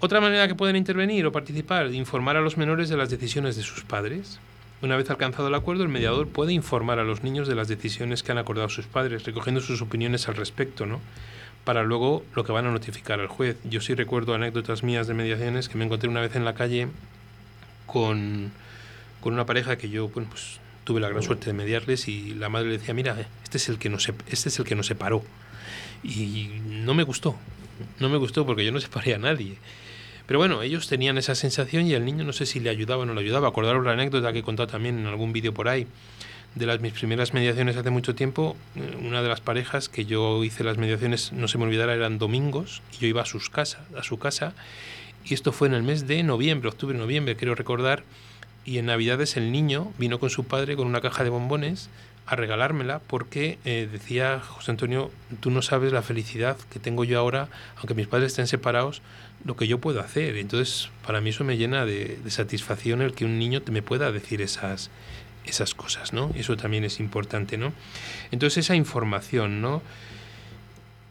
Otra manera que pueden intervenir o participar, informar a los menores de las decisiones de sus padres. Una vez alcanzado el acuerdo, el mediador puede informar a los niños de las decisiones que han acordado sus padres, recogiendo sus opiniones al respecto, ¿no? Para luego lo que van a notificar al juez. Yo sí recuerdo anécdotas mías de mediaciones que me encontré una vez en la calle con, con una pareja que yo, pues tuve la gran suerte de mediarles y la madre le decía, mira, este es el que nos, este es el que nos separó. Y no me gustó, no me gustó porque yo no separé a nadie. Pero bueno, ellos tenían esa sensación y el niño no sé si le ayudaba o no le ayudaba. Acordaros la anécdota que he contado también en algún vídeo por ahí de las mis primeras mediaciones hace mucho tiempo, eh, una de las parejas que yo hice las mediaciones, no se me olvidara, eran domingos y yo iba a sus casa, a su casa y esto fue en el mes de noviembre, octubre, noviembre, quiero recordar, y en Navidades el niño vino con su padre con una caja de bombones a regalármela porque eh, decía José Antonio, tú no sabes la felicidad que tengo yo ahora, aunque mis padres estén separados, lo que yo puedo hacer. Entonces, para mí eso me llena de, satisfacción el que un niño me pueda decir esas, esas cosas, ¿no? Eso también es importante, ¿no? Entonces, esa información, ¿no?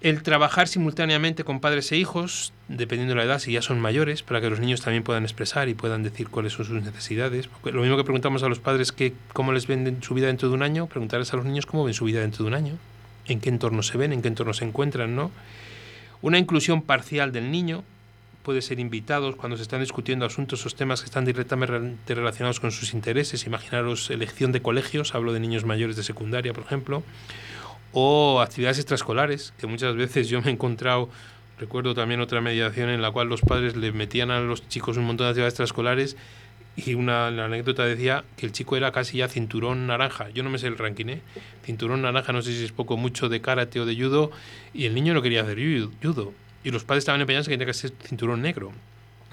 El trabajar simultáneamente con padres e hijos, dependiendo de la edad, si ya son mayores, para que los niños también puedan expresar y puedan decir cuáles son sus necesidades. lo mismo que preguntamos a los padres que cómo les ven su vida dentro de un año, preguntarles a los niños cómo ven su vida dentro de un año, en qué entorno se ven, en qué entorno se encuentran, ¿no? Una inclusión parcial del niño, puede ser invitados cuando se están discutiendo asuntos o temas que están directamente relacionados con sus intereses. Imaginaros elección de colegios, hablo de niños mayores de secundaria, por ejemplo, o actividades extraescolares, que muchas veces yo me he encontrado, recuerdo también otra mediación en la cual los padres le metían a los chicos un montón de actividades extraescolares y una anécdota decía que el chico era casi ya cinturón naranja. Yo no me sé el ranking, ¿eh? Cinturón naranja, no sé si es poco mucho de karate o de judo, y el niño no quería hacer judo. Y los padres estaban empeñados en que tenía que ser cinturón negro.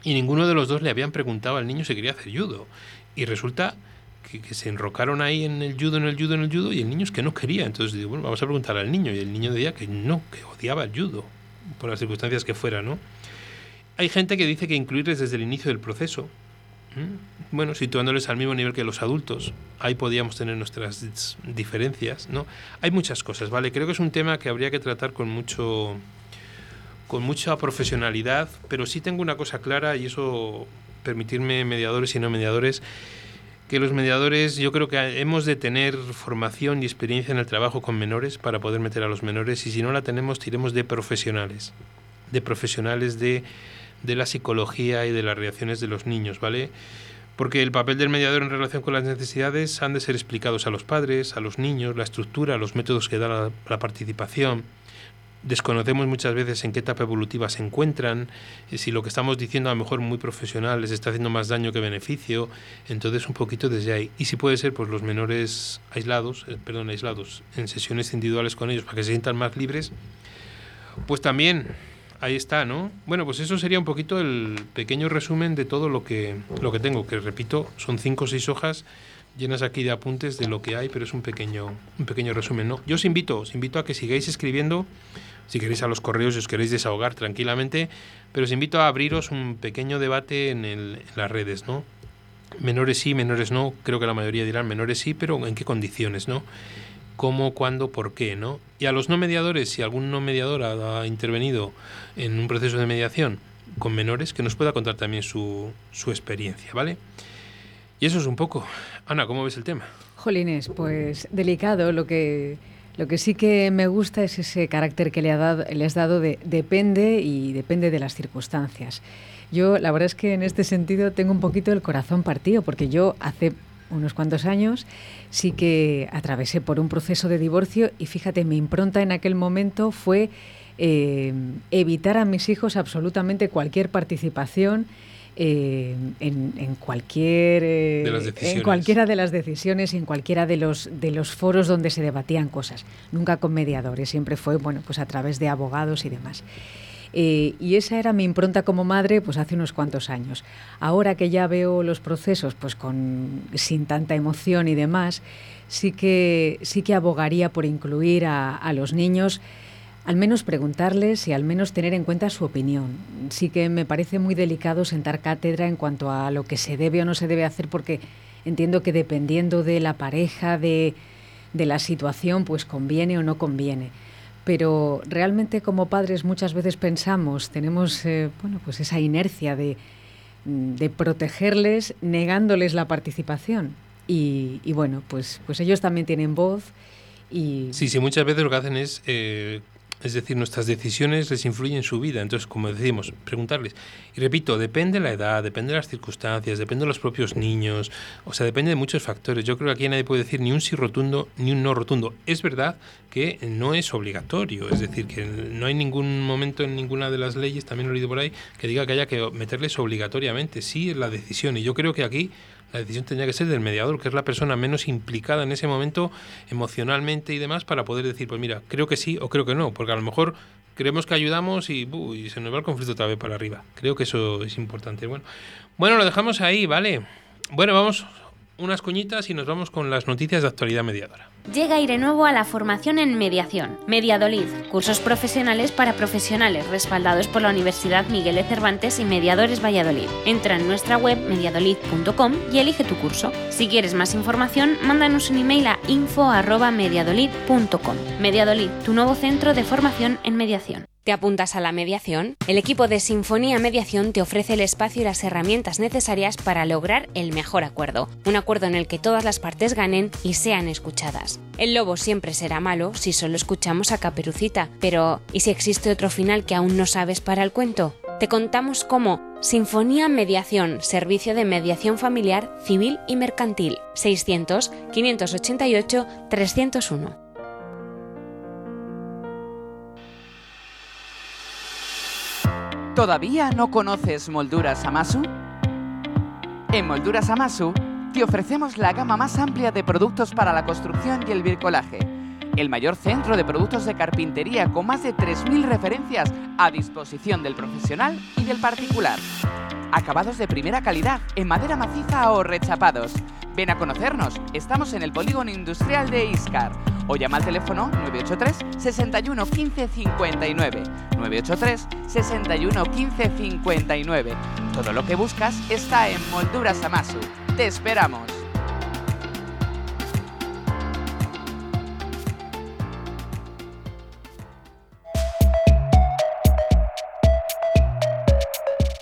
Y ninguno de los dos le habían preguntado al niño si quería hacer judo. Y resulta que, se enrocaron ahí en el judo, en el judo, en el judo, y el niño es que no quería. Entonces digo, bueno, vamos a preguntar al niño. Y el niño decía que no, que odiaba el judo, por las circunstancias que fuera, ¿no? Hay gente que dice que incluirles desde el inicio del proceso. Bueno, situándoles al mismo nivel que los adultos, ahí podíamos tener nuestras diferencias, ¿no? Hay muchas cosas, ¿vale? Creo que es un tema que habría que tratar con mucho con mucha profesionalidad, pero sí tengo una cosa clara y eso permitirme mediadores y no mediadores que los mediadores yo creo que hemos de tener formación y experiencia en el trabajo con menores para poder meter a los menores y si no la tenemos tiremos de profesionales, de profesionales de, de la psicología y de las reacciones de los niños, ¿vale? Porque el papel del mediador en relación con las necesidades han de ser explicados a los padres, a los niños, la estructura, los métodos que da la, la participación, desconocemos muchas veces en qué etapa evolutiva se encuentran, si lo que estamos diciendo a lo mejor muy profesional les está haciendo más daño que beneficio, entonces un poquito desde ahí. Y si puede ser, pues los menores aislados, eh, perdón, aislados, en sesiones individuales con ellos para que se sientan más libres, pues también ahí está, ¿no? Bueno, pues eso sería un poquito el pequeño resumen de todo lo que, lo que tengo, que repito, son cinco o seis hojas llenas aquí de apuntes de lo que hay, pero es un pequeño, un pequeño resumen, ¿no? Yo os invito, os invito a que sigáis escribiendo si queréis a los correos y os queréis desahogar tranquilamente, pero os invito a abriros un pequeño debate en, en las redes, ¿no? Menores sí, menores no, creo que la mayoría dirán menores sí, pero ¿en qué condiciones, no? ¿Cómo, cuándo, por qué, no? Y a los no mediadores, si algún no mediador ha, intervenido en un proceso de mediación con menores, que nos pueda contar también su, su experiencia, ¿vale? Y eso es un poco. Ana, ¿cómo ves el tema? Jolines, pues delicado lo que lo que sí que me gusta es ese carácter que le, ha dado, le has dado de depende y depende de las circunstancias. Yo la verdad es que en este sentido tengo un poquito el corazón partido porque yo hace unos cuantos años sí que atravesé por un proceso de divorcio y fíjate, mi impronta en aquel momento fue eh, evitar a mis hijos absolutamente cualquier participación eh, en, cualquier, eh, en cualquiera de las decisiones y en cualquiera de los, de los foros donde se debatían cosas. Nunca con mediadores, siempre fue bueno, pues a través de abogados y demás. Eh, y esa era mi impronta como madre pues hace unos cuantos años. Ahora que ya veo los procesos pues con, sin tanta emoción y demás, sí que, sí que abogaría por incluir a, a los niños al menos preguntarles y al menos tener en cuenta su opinión. Sí que me parece muy delicado sentar cátedra en cuanto a lo que se debe o no se debe hacer porque entiendo que dependiendo de la pareja, de, la situación, pues conviene o no conviene. Pero realmente como padres muchas veces pensamos, tenemos eh, bueno, pues esa inercia de, protegerles negándoles la participación. y, bueno, pues, pues ellos también tienen voz. Sí, sí, muchas veces lo que hacen es eh, es decir, nuestras decisiones les influyen en su vida. Entonces, como decimos, preguntarles. Y repito, depende de la edad, depende de las circunstancias, depende de los propios niños, o sea, depende de muchos factores. Yo creo que aquí nadie puede decir ni un sí rotundo ni un no rotundo. Es verdad que no es obligatorio, es decir, que no hay ningún momento en ninguna de las leyes, también lo he leído por ahí, que diga que haya que meterles obligatoriamente. Sí es la decisión. Y yo creo que aquí la decisión tendría que ser del mediador, que es la persona menos implicada en ese momento emocionalmente y demás para poder decir, pues mira, creo que sí o creo que no, porque a lo mejor creemos que ayudamos y, y se nos va el conflicto otra vez para arriba. Creo que eso es importante. Bueno, bueno, lo dejamos ahí, ¿vale? Bueno, vamos unas cuñitas y nos vamos con las noticias de actualidad mediadora. Llega Aire Nuevo a la formación en mediación. Mediadolid, cursos profesionales para profesionales respaldados por la Universidad Miguel de Cervantes y Mediadores Valladolid. Entra en nuestra web mediadolid.com y elige tu curso. Si quieres más información, mándanos un email a info@mediadolid.com. Mediadolid, tu nuevo centro de formación en mediación. ¿Te apuntas a la mediación? El equipo de Sinfonía Mediación te ofrece el espacio y las herramientas necesarias para lograr el mejor acuerdo, un acuerdo en el que todas las partes ganen y sean escuchadas. El lobo siempre será malo si solo escuchamos a Caperucita, pero ¿y si existe otro final que aún no sabes para el cuento? Te contamos cómo Sinfonía Mediación, servicio de mediación familiar, civil y mercantil, 600 588 301. ¿Todavía no conoces Molduras Amasu? En Molduras Amasu te ofrecemos la gama más amplia de productos para la construcción y el bricolaje. El mayor centro de productos de carpintería con más de 3.000 referencias a disposición del profesional y del particular. Acabados de primera calidad en madera maciza o rechapados. Ven a conocernos, estamos en el polígono industrial de Iscar o llama al teléfono 983 61 15 59. 983 61 15 59. Todo lo que buscas está en Molduras Amasu. ¡Te esperamos!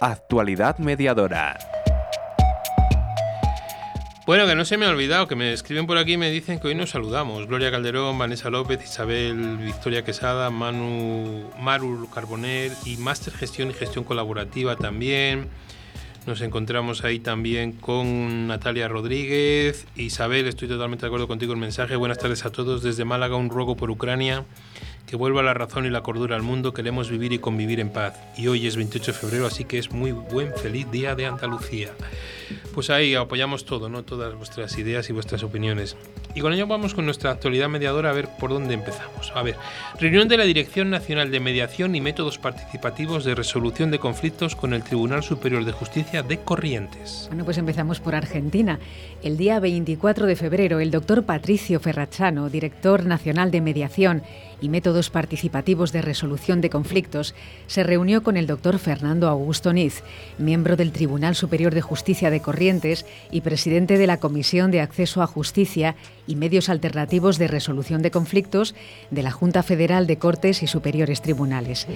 Actualidad mediadora. Bueno, que no se me ha olvidado, que me escriben por aquí y me dicen que hoy nos saludamos. Gloria Calderón, Vanessa López, Isabel Victoria Quesada, Manu, Maru Carboner y Máster Gestión y Gestión Colaborativa también. Nos encontramos ahí también con Natalia Rodríguez. Isabel, estoy totalmente de acuerdo contigo el mensaje. Buenas tardes a todos. Desde Málaga, un ruego por Ucrania. Que vuelva la razón y la cordura al mundo. Queremos vivir y convivir en paz. Y hoy es 28 de febrero, así que es muy buen, feliz día de Andalucía. Pues ahí apoyamos todo, ¿no? Todas vuestras ideas y vuestras opiniones. Y con ello vamos con nuestra actualidad mediadora a ver por dónde empezamos. A ver, reunión de la Dirección Nacional de Mediación y Métodos Participativos de Resolución de Conflictos con el Tribunal Superior de Justicia de Corrientes. Bueno, pues empezamos por Argentina. El día 24 de febrero, el doctor Patricio Ferrachano, director nacional de mediación y métodos participativos de resolución de conflictos, se reunió con el doctor Fernando Augusto Niz, miembro del Tribunal Superior de Justicia de Corrientes y presidente de la Comisión de Acceso a Justicia y Medios Alternativos de Resolución de Conflictos de la Junta Federal de Cortes y Superiores Tribunales.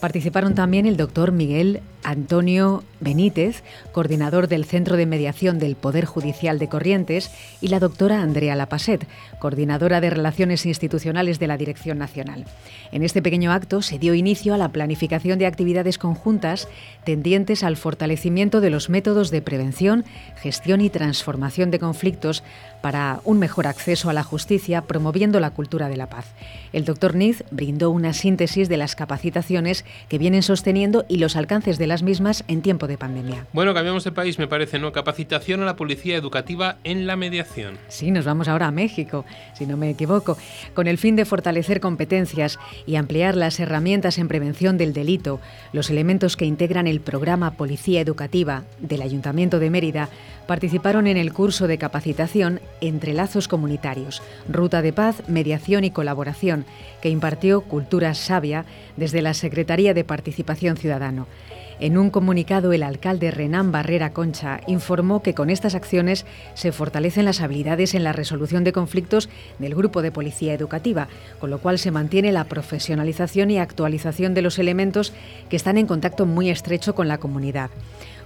Participaron también el doctor Miguel Antonio Benítez, coordinador del Centro de Mediación del Poder Judicial de Corrientes, y la doctora Andrea Lapaset, coordinadora de Relaciones Institucionales de la Dirección Nacional. En este pequeño acto se dio inicio a la planificación de actividades conjuntas tendientes al fortalecimiento de los métodos de prevención, gestión y transformación de conflictos para un mejor acceso a la justicia, promoviendo la cultura de la paz. El doctor Niz brindó una síntesis de las capacitaciones que vienen sosteniendo y los alcances de las mismas en tiempo de pandemia. Bueno, cambiamos de país, me parece, ¿no? Capacitación a la policía educativa en la mediación. Sí, nos vamos ahora a México, si no me equivoco, con el fin de fortalecer competencias y ampliar las herramientas en prevención del delito, los elementos que integran el programa Policía Educativa del Ayuntamiento de Mérida participaron en el curso de capacitación Entre Lazos Comunitarios, Ruta de Paz, Mediación y Colaboración, que impartió Cultura Sabia desde la Secretaría de Participación Ciudadano. En un comunicado, el alcalde Renán Barrera Concha informó que con estas acciones se fortalecen las habilidades en la resolución de conflictos del grupo de policía educativa, con lo cual se mantiene la profesionalización y actualización de los elementos que están en contacto muy estrecho con la comunidad.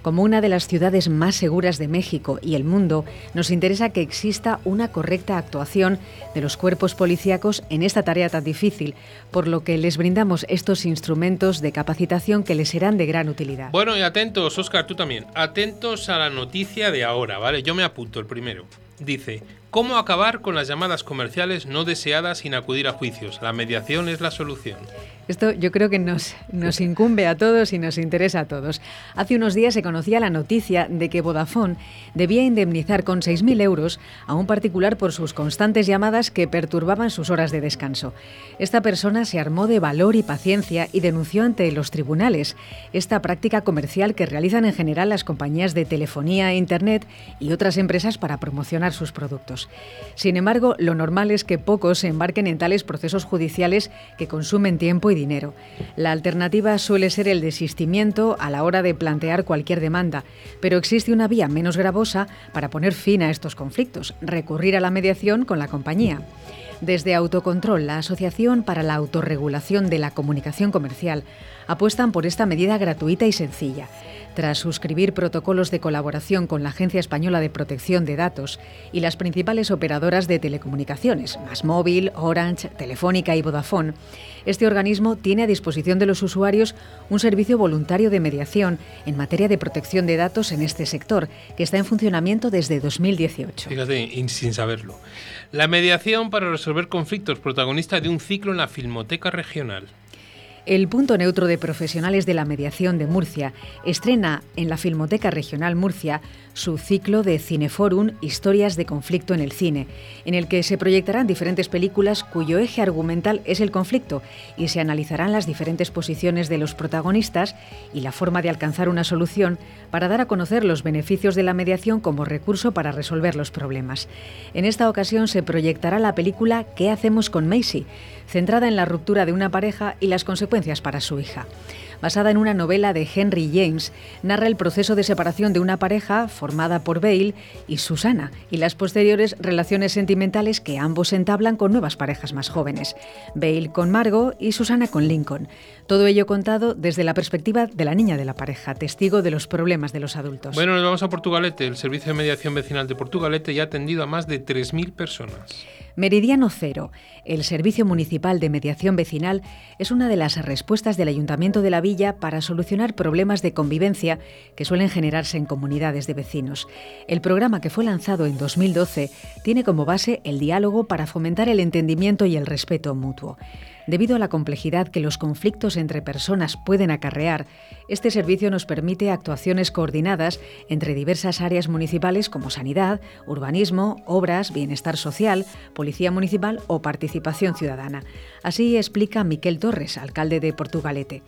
Como una de las ciudades más seguras de México y el mundo, nos interesa que exista una correcta actuación de los cuerpos policíacos en esta tarea tan difícil, por lo que les brindamos estos instrumentos de capacitación que les serán de gran utilidad. Bueno, y atentos, Oscar, tú también. Atentos a la noticia de ahora, ¿vale? Yo me apunto el primero. Dice, ¿cómo acabar con las llamadas comerciales no deseadas sin acudir a juicios? La mediación es la solución. Esto yo creo que nos, incumbe a todos y nos interesa a todos. Hace unos días se conocía la noticia de que Vodafone debía indemnizar con 6.000 euros a un particular por sus constantes llamadas que perturbaban sus horas de descanso. Esta persona se armó de valor y paciencia y denunció ante los tribunales esta práctica comercial que realizan en general las compañías de telefonía e Internet y otras empresas para promocionar sus productos. Sin embargo, lo normal es que pocos se embarquen en tales procesos judiciales que consumen tiempo y dinero. La alternativa suele ser el desistimiento a la hora de plantear cualquier demanda, pero existe una vía menos gravosa para poner fin a estos conflictos, recurrir a la mediación con la compañía. Desde Autocontrol, la Asociación para la Autorregulación de la Comunicación Comercial, apuestan por esta medida gratuita y sencilla. Tras suscribir protocolos de colaboración con la Agencia Española de Protección de Datos y las principales operadoras de telecomunicaciones, Móvil, Orange, Telefónica y Vodafone, este organismo tiene a disposición de los usuarios un servicio voluntario de mediación en materia de protección de datos en este sector, que está en funcionamiento desde 2018. Fíjate, sin saberlo. La mediación para resolver conflictos, protagonista de un ciclo en la Filmoteca Regional. El punto neutro de profesionales de la mediación de Murcia estrena en la Filmoteca Regional Murcia su ciclo de Cineforum Historias de conflicto en el cine, en el que se proyectarán diferentes películas cuyo eje argumental es el conflicto y se analizarán las diferentes posiciones de los protagonistas y la forma de alcanzar una solución para dar a conocer los beneficios de la mediación como recurso para resolver los problemas. En esta ocasión se proyectará la película ¿Qué hacemos con Macy?, centrada en la ruptura de una pareja y las consecuencias para su hija basada en una novela de Henry James, narra el proceso de separación de una pareja formada por Bale y Susana y las posteriores relaciones sentimentales que ambos entablan con nuevas parejas más jóvenes, Bale con Margot y Susana con Lincoln. Todo ello contado desde la perspectiva de la niña de la pareja, testigo de los problemas de los adultos. Bueno, nos vamos a Portugalete. El Servicio de Mediación Vecinal de Portugalete ya ha atendido a más de 3.000 personas. Meridiano Cero, el Servicio Municipal de Mediación Vecinal, es una de las respuestas del Ayuntamiento de la Villa para solucionar problemas de convivencia que suelen generarse en comunidades de vecinos. El programa que fue lanzado en 2012 tiene como base el diálogo para fomentar el entendimiento y el respeto mutuo. Debido a la complejidad que los conflictos entre personas pueden acarrear, este servicio nos permite actuaciones coordinadas entre diversas áreas municipales como sanidad, urbanismo, obras, bienestar social, policía municipal o participación ciudadana. Así explica Miquel Torres, alcalde de Portugalete.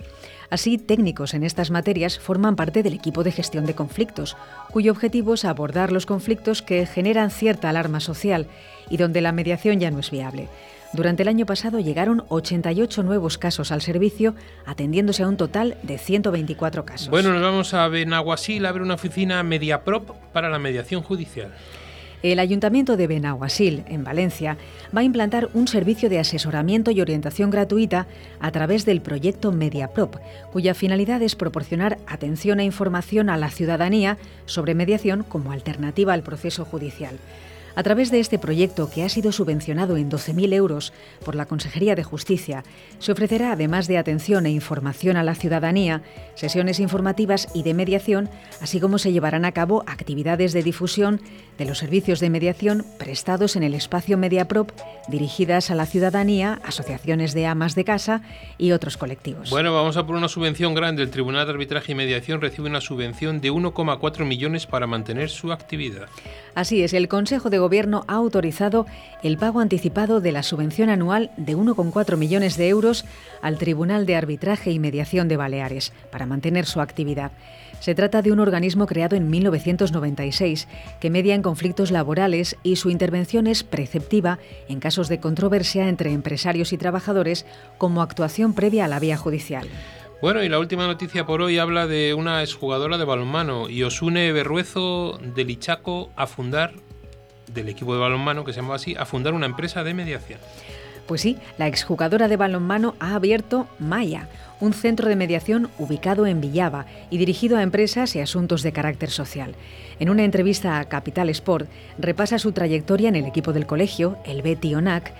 Así, técnicos en estas materias forman parte del equipo de gestión de conflictos, cuyo objetivo es abordar los conflictos que generan cierta alarma social y donde la mediación ya no es viable. Durante el año pasado llegaron 88 nuevos casos al servicio, atendiéndose a un total de 124 casos. Bueno, nos vamos a Benaguasil a ver una oficina MediaProp para la mediación judicial. El Ayuntamiento de Benaguasil, en Valencia, va a implantar un servicio de asesoramiento y orientación gratuita a través del proyecto MediaProp, cuya finalidad es proporcionar atención e información a la ciudadanía sobre mediación como alternativa al proceso judicial. A través de este proyecto, que ha sido subvencionado en 12.000 euros por la Consejería de Justicia, se ofrecerá, además de atención e información a la ciudadanía, sesiones informativas y de mediación, así como se llevarán a cabo actividades de difusión de los servicios de mediación prestados en el espacio MediaProp, dirigidas a la ciudadanía, asociaciones de amas de casa y otros colectivos. Bueno, vamos a por una subvención grande. El Tribunal de Arbitraje y Mediación recibe una subvención de 1,4 millones para mantener su actividad. Así es, el Consejo de Gobierno ha autorizado el pago anticipado de la subvención anual de 1,4 millones de euros al Tribunal de Arbitraje y Mediación de Baleares para mantener su actividad. Se trata de un organismo creado en 1996 que media en conflictos laborales y su intervención es preceptiva en casos de controversia entre empresarios y trabajadores como actuación previa a la vía judicial. Bueno, y la última noticia por hoy habla de una exjugadora de balonmano, Iosune Berruezo del Ichaco, a fundar, del equipo de balonmano que se llama así, a fundar una empresa de mediación. Pues sí, la exjugadora de balonmano ha abierto Maya, un centro de mediación ubicado en Villava y dirigido a empresas y asuntos de carácter social. En una entrevista a Capital Sport, repasa su trayectoria en el equipo del colegio, el Betty Onac,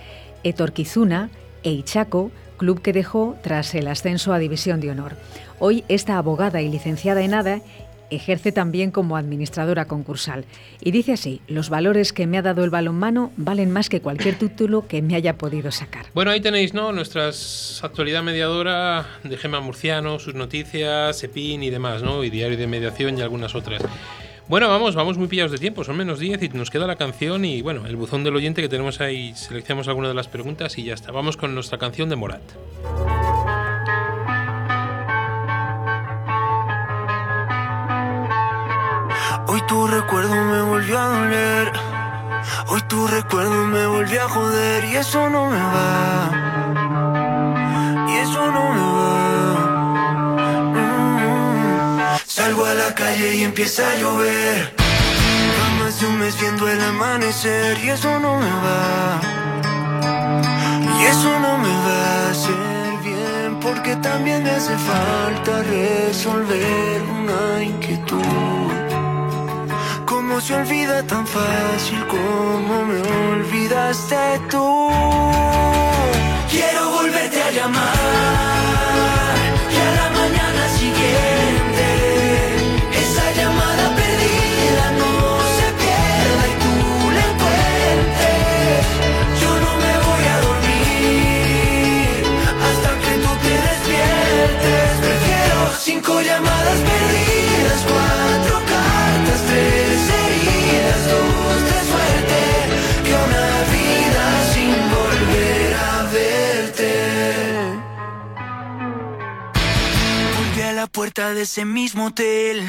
Etorquizuna e Ichaco, club que dejó tras el ascenso a División de Honor. Hoy esta abogada y licenciada en ADA ejerce también como administradora concursal. Y dice así, los valores que me ha dado el balonmano valen más que cualquier título que me haya podido sacar. Bueno, ahí tenéis, ¿no? Nuestras actualidad mediadora de Gema Murciano, sus noticias, EPIN y demás, ¿no? Y Diario de Mediación y algunas otras. Bueno, vamos, vamos muy pillados de tiempo, son menos 10 y nos queda la canción y bueno, el buzón del oyente que tenemos ahí, seleccionamos algunas de las preguntas y ya está. Vamos con nuestra canción de Morat. Tu recuerdo me volvió a doler. Hoy tu recuerdo me volvió a joder y eso no me va. Y eso no me va. Mm. Salgo a la calle y empieza a llover. Más de un mes viendo el amanecer y eso no me va. Y eso no me va a hacer bien porque también me hace falta resolver una inquietud. ¿Cómo se olvida tan fácil como me olvidaste tú? Quiero volverte a llamar y a la mañana siguiente esa llamada perdida no se pierda y tú la encuentres. Yo no me voy a dormir hasta que tú te despiertes. Prefiero cinco llamadas perdidas, puerta de ese mismo hotel.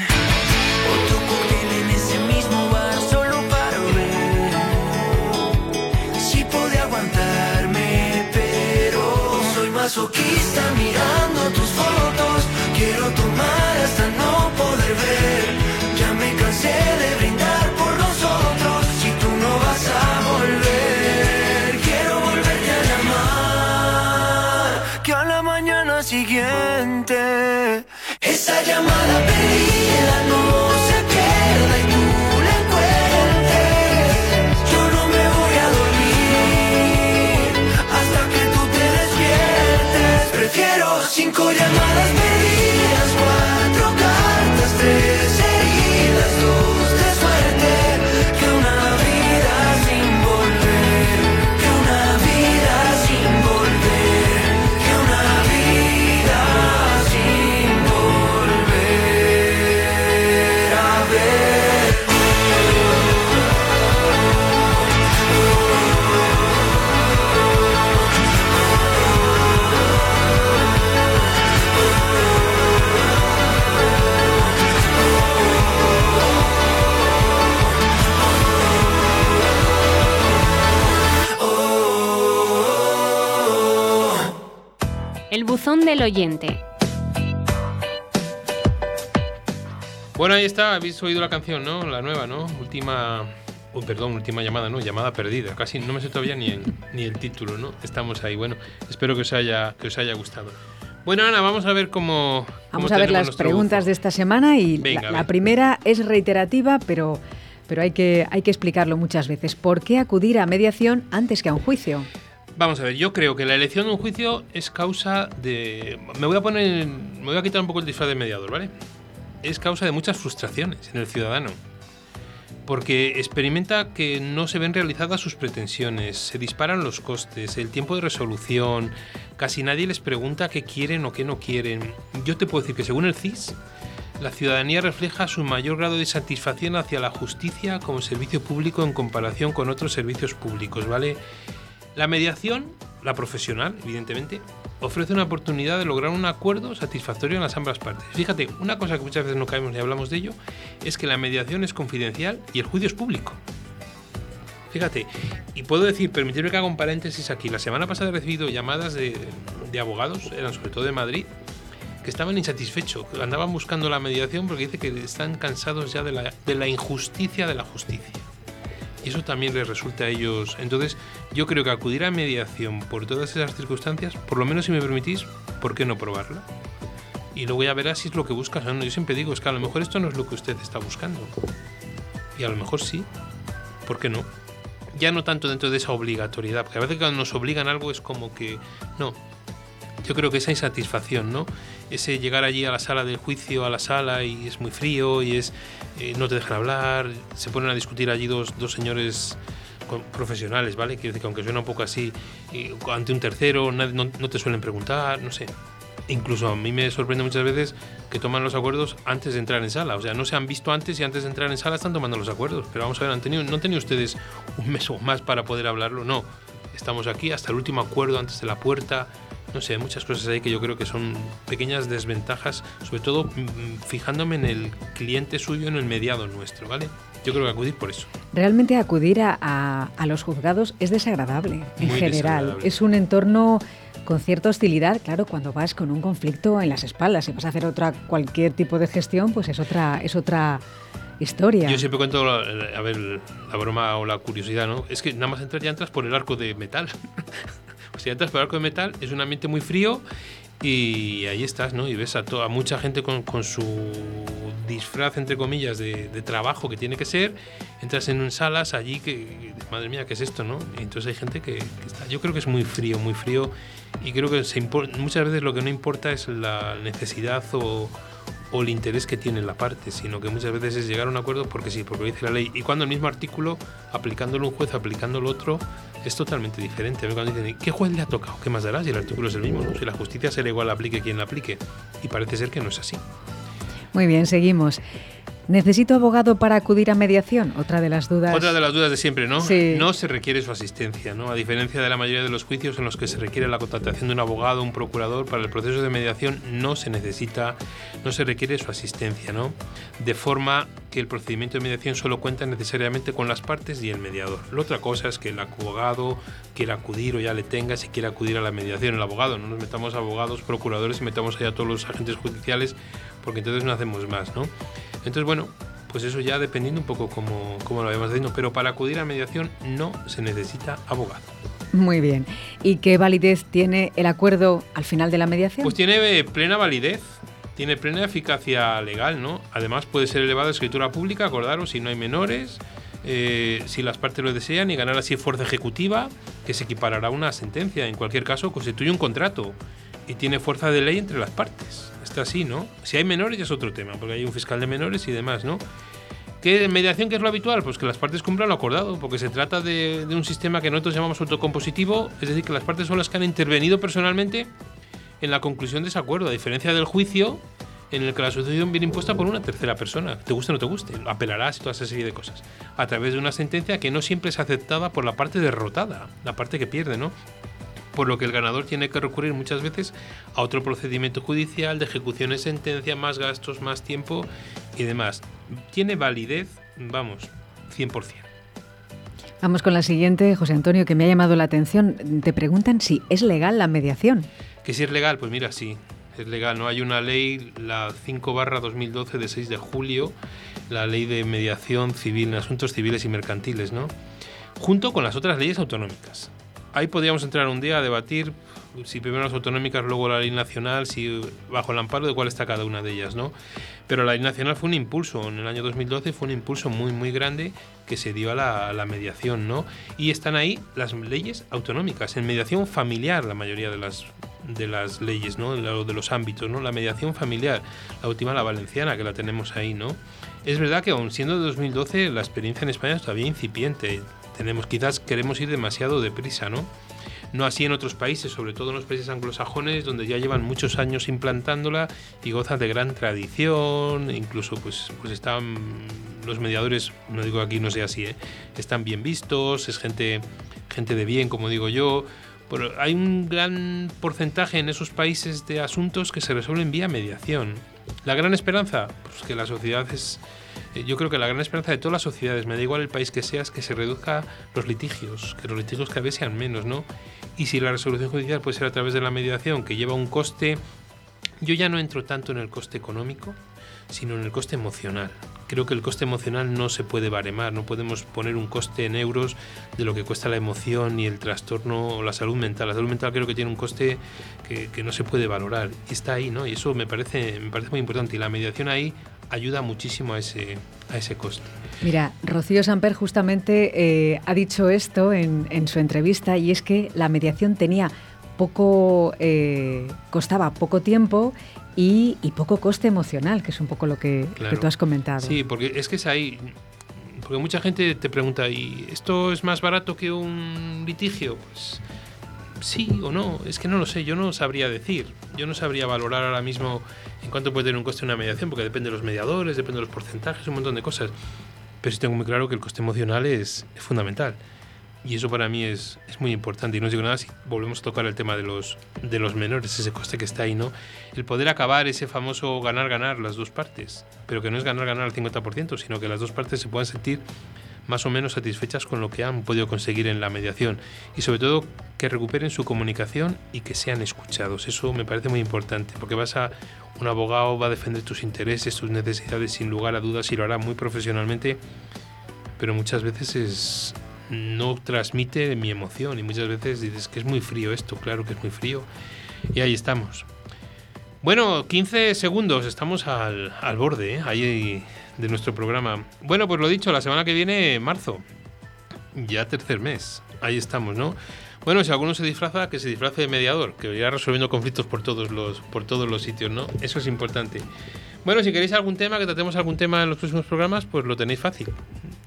Esa llamada perdida buzón del oyente. Bueno, ahí está, habéis oído la canción, ¿no? La nueva, ¿no? Última. Uy, perdón, última llamada, ¿no? Llamada perdida. Casi no me sé todavía ni el, ni el título, ¿no? Estamos ahí. Bueno, espero que os haya, que os haya gustado. Bueno, Ana, vamos a ver cómo. cómo Vamos a ver las preguntas buzón. de esta semana y Venga, la, la primera es reiterativa, pero, pero hay, que, hay que explicarlo muchas veces. ¿Por qué acudir a mediación antes que a un juicio? Vamos a ver, yo creo que la elección de un juicio es causa de. Me voy a poner. Me voy a quitar un poco el disfraz de mediador, ¿vale? Es causa de muchas frustraciones en el ciudadano. Porque experimenta que no se ven realizadas sus pretensiones, se disparan los costes, el tiempo de resolución, casi nadie les pregunta qué quieren o qué no quieren. Yo te puedo decir que según el CIS, la ciudadanía refleja su mayor grado de satisfacción hacia la justicia como servicio público en comparación con otros servicios públicos, ¿vale? La mediación, la profesional, evidentemente, ofrece una oportunidad de lograr un acuerdo satisfactorio en las ambas partes. Fíjate, una cosa que muchas veces no caemos ni hablamos de ello es que la mediación es confidencial y el juicio es público. Fíjate, y puedo decir, permitirme que haga un paréntesis aquí. La semana pasada he recibido llamadas de, abogados, eran sobre todo de Madrid, que estaban insatisfechos, que andaban buscando la mediación porque dice que están cansados ya de la, de la injusticia de la justicia. Eso también les resulta a ellos. Entonces, yo creo que acudir a mediación por todas esas circunstancias, por lo menos si me permitís, ¿por qué no probarla? Y luego ya verás si es lo que buscas o no. Yo siempre digo, es que a lo mejor esto no es lo que usted está buscando. Y a lo mejor sí. ¿Por qué no? Ya no tanto dentro de esa obligatoriedad, porque a veces cuando nos obligan algo es como que no. Yo creo que esa insatisfacción, ¿no? Ese llegar allí a la sala del juicio, a la sala y es muy frío y es eh, no te dejan hablar, se ponen a discutir allí dos, dos señores profesionales, ¿vale? Quiero decir que aunque suena un poco así, y ante un tercero nadie- no, no te suelen preguntar, no sé. Incluso a mí me sorprende muchas veces que toman los acuerdos antes de entrar en sala. O sea, no se han visto antes y antes de entrar en sala están tomando los acuerdos. Pero vamos a ver, ¿han tenido, ¿no han tenido ustedes un mes o más para poder hablarlo? No. Estamos aquí hasta el último acuerdo antes de la puerta. No sé, muchas cosas ahí que yo creo que son pequeñas desventajas, sobre todo mm, fijándome en el cliente suyo, en el mediado nuestro, ¿vale? Yo creo que acudir por eso. Realmente acudir a, a- a los juzgados es desagradable en Muy general. desagradable. Es un entorno con cierta hostilidad, claro, cuando vas con un conflicto en las espaldas. Si vas a hacer otra cualquier tipo de gestión, pues es otra, es otra historia. Yo siempre cuento, la- a ver, la broma o la curiosidad, ¿no? Es que nada más entrar ya entras por el arco de metal. o sea, entras por arco de metal, es un ambiente muy frío y ahí estás, ¿no? Y ves a, to- a mucha gente con, con su disfraz, entre comillas, de, trabajo que tiene que ser. Entras en salas allí que, madre mía, ¿qué es esto, no? Entonces hay gente que. Yo creo que es muy frío, muy frío y creo que muchas veces lo que no importa es la necesidad o o el interés que tiene la parte, sino que muchas veces es llegar a un acuerdo porque sí, porque dice la ley. Y cuando el mismo artículo, aplicándolo un juez, aplicándolo otro, es totalmente diferente. Cuando dicen, ¿qué juez le ha tocado? ¿Qué más dará si el artículo es el mismo? ¿no? Si la justicia será igual, aplique quien la aplique. Y parece ser que no es así. Muy bien, seguimos. ¿Necesito abogado para acudir a mediación? Otra de las dudas. Otra de las dudas de siempre, ¿no? Sí. No se requiere su asistencia, ¿no? A diferencia de la mayoría de los juicios en los que se requiere la contratación de un abogado, un procurador, para el proceso de mediación no se necesita, no se requiere su asistencia, ¿no? De forma que el procedimiento de mediación solo cuenta necesariamente con las partes y el mediador. La otra cosa es que el abogado quiera acudir o ya le tenga si quiere acudir a la mediación. El abogado, no nos metamos abogados, procuradores y metamos allá a todos los agentes judiciales porque entonces no hacemos más, ¿no? Entonces, bueno, pues eso ya dependiendo un poco como, como lo habíamos dicho, pero para acudir a mediación no se necesita abogado. Muy bien. ¿Y qué validez tiene el acuerdo al final de la mediación? Pues tiene eh, plena validez, tiene plena eficacia legal, ¿no? Además puede ser elevado a escritura pública, acordaros, si no hay menores, eh, si las partes lo desean y ganar así fuerza ejecutiva, que se equiparará a una sentencia. En cualquier caso, constituye un contrato y tiene fuerza de ley entre las partes. Está así, ¿no? Si hay menores ya es otro tema, porque hay un fiscal de menores y demás, ¿no? ¿Qué mediación que es lo habitual? Pues que las partes cumplan lo acordado, porque se trata de, de un sistema que nosotros llamamos autocompositivo, es decir, que las partes son las que han intervenido personalmente en la conclusión de ese acuerdo, a diferencia del juicio en el que la asociación viene impuesta por una tercera persona, te guste o no te guste, apelarás y toda esa serie de cosas, a través de una sentencia que no siempre es aceptada por la parte derrotada, la parte que pierde, ¿no? Por lo que el ganador tiene que recurrir muchas veces a otro procedimiento judicial de ejecución de sentencia, más gastos, más tiempo y demás. Tiene validez, vamos, 100%. Vamos con la siguiente, José Antonio, que me ha llamado la atención. Te preguntan si es legal la mediación. Que si es legal, pues mira, sí, es legal. No hay una ley, la 5 barra 2012 de 6 de julio, la ley de mediación civil en asuntos civiles y mercantiles, ¿no? Junto con las otras leyes autonómicas. Ahí podríamos entrar un día a debatir si primero las autonómicas, luego la ley nacional, si bajo el amparo de cuál está cada una de ellas, ¿no? Pero la ley nacional fue un impulso, en el año 2012 fue un impulso muy, muy grande que se dio a la, mediación, ¿no? Y están ahí las leyes autonómicas, en mediación familiar la mayoría de las de las leyes, ¿no? De los ámbitos, ¿no? La mediación familiar, la última, la valenciana, que la tenemos ahí, ¿no? Es verdad que aun siendo de 2012, la experiencia en España es todavía incipiente. Tenemos, quizás queremos ir demasiado deprisa, ¿no? No así en otros países, sobre todo en los países anglosajones, donde ya llevan muchos años implantándola y gozan de gran tradición, incluso pues, pues están los mediadores, no digo aquí no sea así, ¿eh? están bien vistos, es gente, gente de bien, como digo yo, pero hay un gran porcentaje en esos países de asuntos que se resuelven vía mediación. La gran esperanza, pues que la sociedad es, yo creo que la gran esperanza de todas las sociedades, me da igual el país que sea, es que se reduzca los litigios, que los litigios cada vez sean menos, ¿no? Y si la resolución judicial puede ser a través de la mediación, que lleva un coste yo ya no entro tanto en el coste económico, sino en el coste emocional. Creo que el coste emocional no se puede baremar, no podemos poner un coste en euros de lo que cuesta la emoción y el trastorno o la salud mental. La salud mental creo que tiene un coste que, que no se puede valorar y está ahí, ¿no? Y eso me parece, me parece muy importante y la mediación ahí ayuda muchísimo a ese, a ese coste. Mira, Rocío Samper justamente eh, ha dicho esto en, en, su entrevista y es que la mediación tenía poco, eh, costaba poco tiempo y, y, poco coste emocional, que es un poco lo que, Claro. que tú has comentado. Sí, porque es que es ahí. Porque mucha gente te pregunta, ¿y esto es más barato que un litigio? Pues sí o no, es que no lo sé, yo no sabría decir. Yo no sabría valorar ahora mismo en cuánto puede tener un coste una mediación, porque depende de los mediadores, depende de los porcentajes, un montón de cosas. Pero sí tengo muy claro que el coste emocional es, fundamental. Y eso para mí es, es, muy importante. Y no os digo nada si volvemos a tocar el tema de los, de los menores, ese coste que está ahí, ¿no? El poder acabar ese famoso ganar-ganar las dos partes, pero que no es ganar-ganar al 50%, sino que las dos partes se puedan sentir más o menos satisfechas con lo que han podido conseguir en la mediación. Y sobre todo que recuperen su comunicación y que sean escuchados. Eso me parece muy importante, porque vas a un abogado, va a defender tus intereses, tus necesidades sin lugar a dudas y lo hará muy profesionalmente, pero muchas veces es, no transmite mi emoción y muchas veces dices que es muy frío esto, claro que es muy frío. Y ahí estamos. Bueno, 15 segundos, estamos al, al borde ¿eh? ahí de nuestro programa. Bueno, pues lo dicho, la semana que viene, marzo, ya tercer mes, ahí estamos, ¿no? Bueno, si alguno se disfraza, que se disfrace de mediador, que irá resolviendo conflictos por todos los, por todos los sitios, ¿no? Eso es importante. Bueno, si queréis algún tema, que tratemos algún tema en los próximos programas, pues lo tenéis fácil.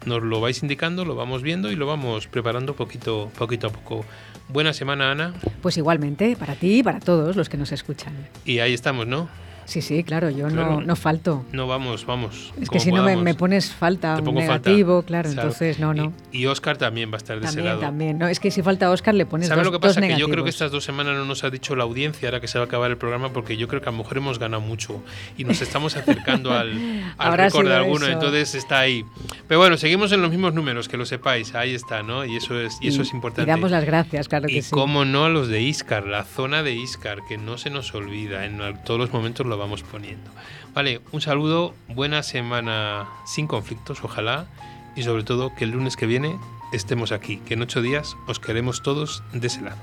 Nos lo vais indicando, lo vamos viendo y lo vamos preparando poquito, poquito a poco. Buena semana, Ana. Pues igualmente, para ti y para todos los que nos escuchan. Y ahí estamos, ¿no? Sí, sí, claro, yo Claro. no, no falto. No, vamos, vamos. Es que si no me, me pones falta, un negativo, falta. claro, Claro. entonces no, no. Y Oscar también va a estar de ese También, lado. también. No, es que si falta Oscar le pones ¿Sabes lo que pasa? Que yo creo que estas dos semanas no nos ha dicho la audiencia, ahora que se va a acabar el programa, porque yo creo que a lo mejor hemos ganado mucho y nos estamos acercando al, al récord de alguno, eso. entonces está ahí. Pero bueno, seguimos en los mismos números, que lo sepáis, ahí está, ¿no? Y eso es, y eso es importante. Y damos las gracias, claro que Y sí. cómo no a los de Iscar, la zona de Iscar, que no se nos olvida, en todos los momentos lo vamos poniendo. Vale, un saludo, buena semana sin conflictos, ojalá, y sobre todo que el lunes que viene estemos aquí, que en ocho días os queremos todos de ese lado.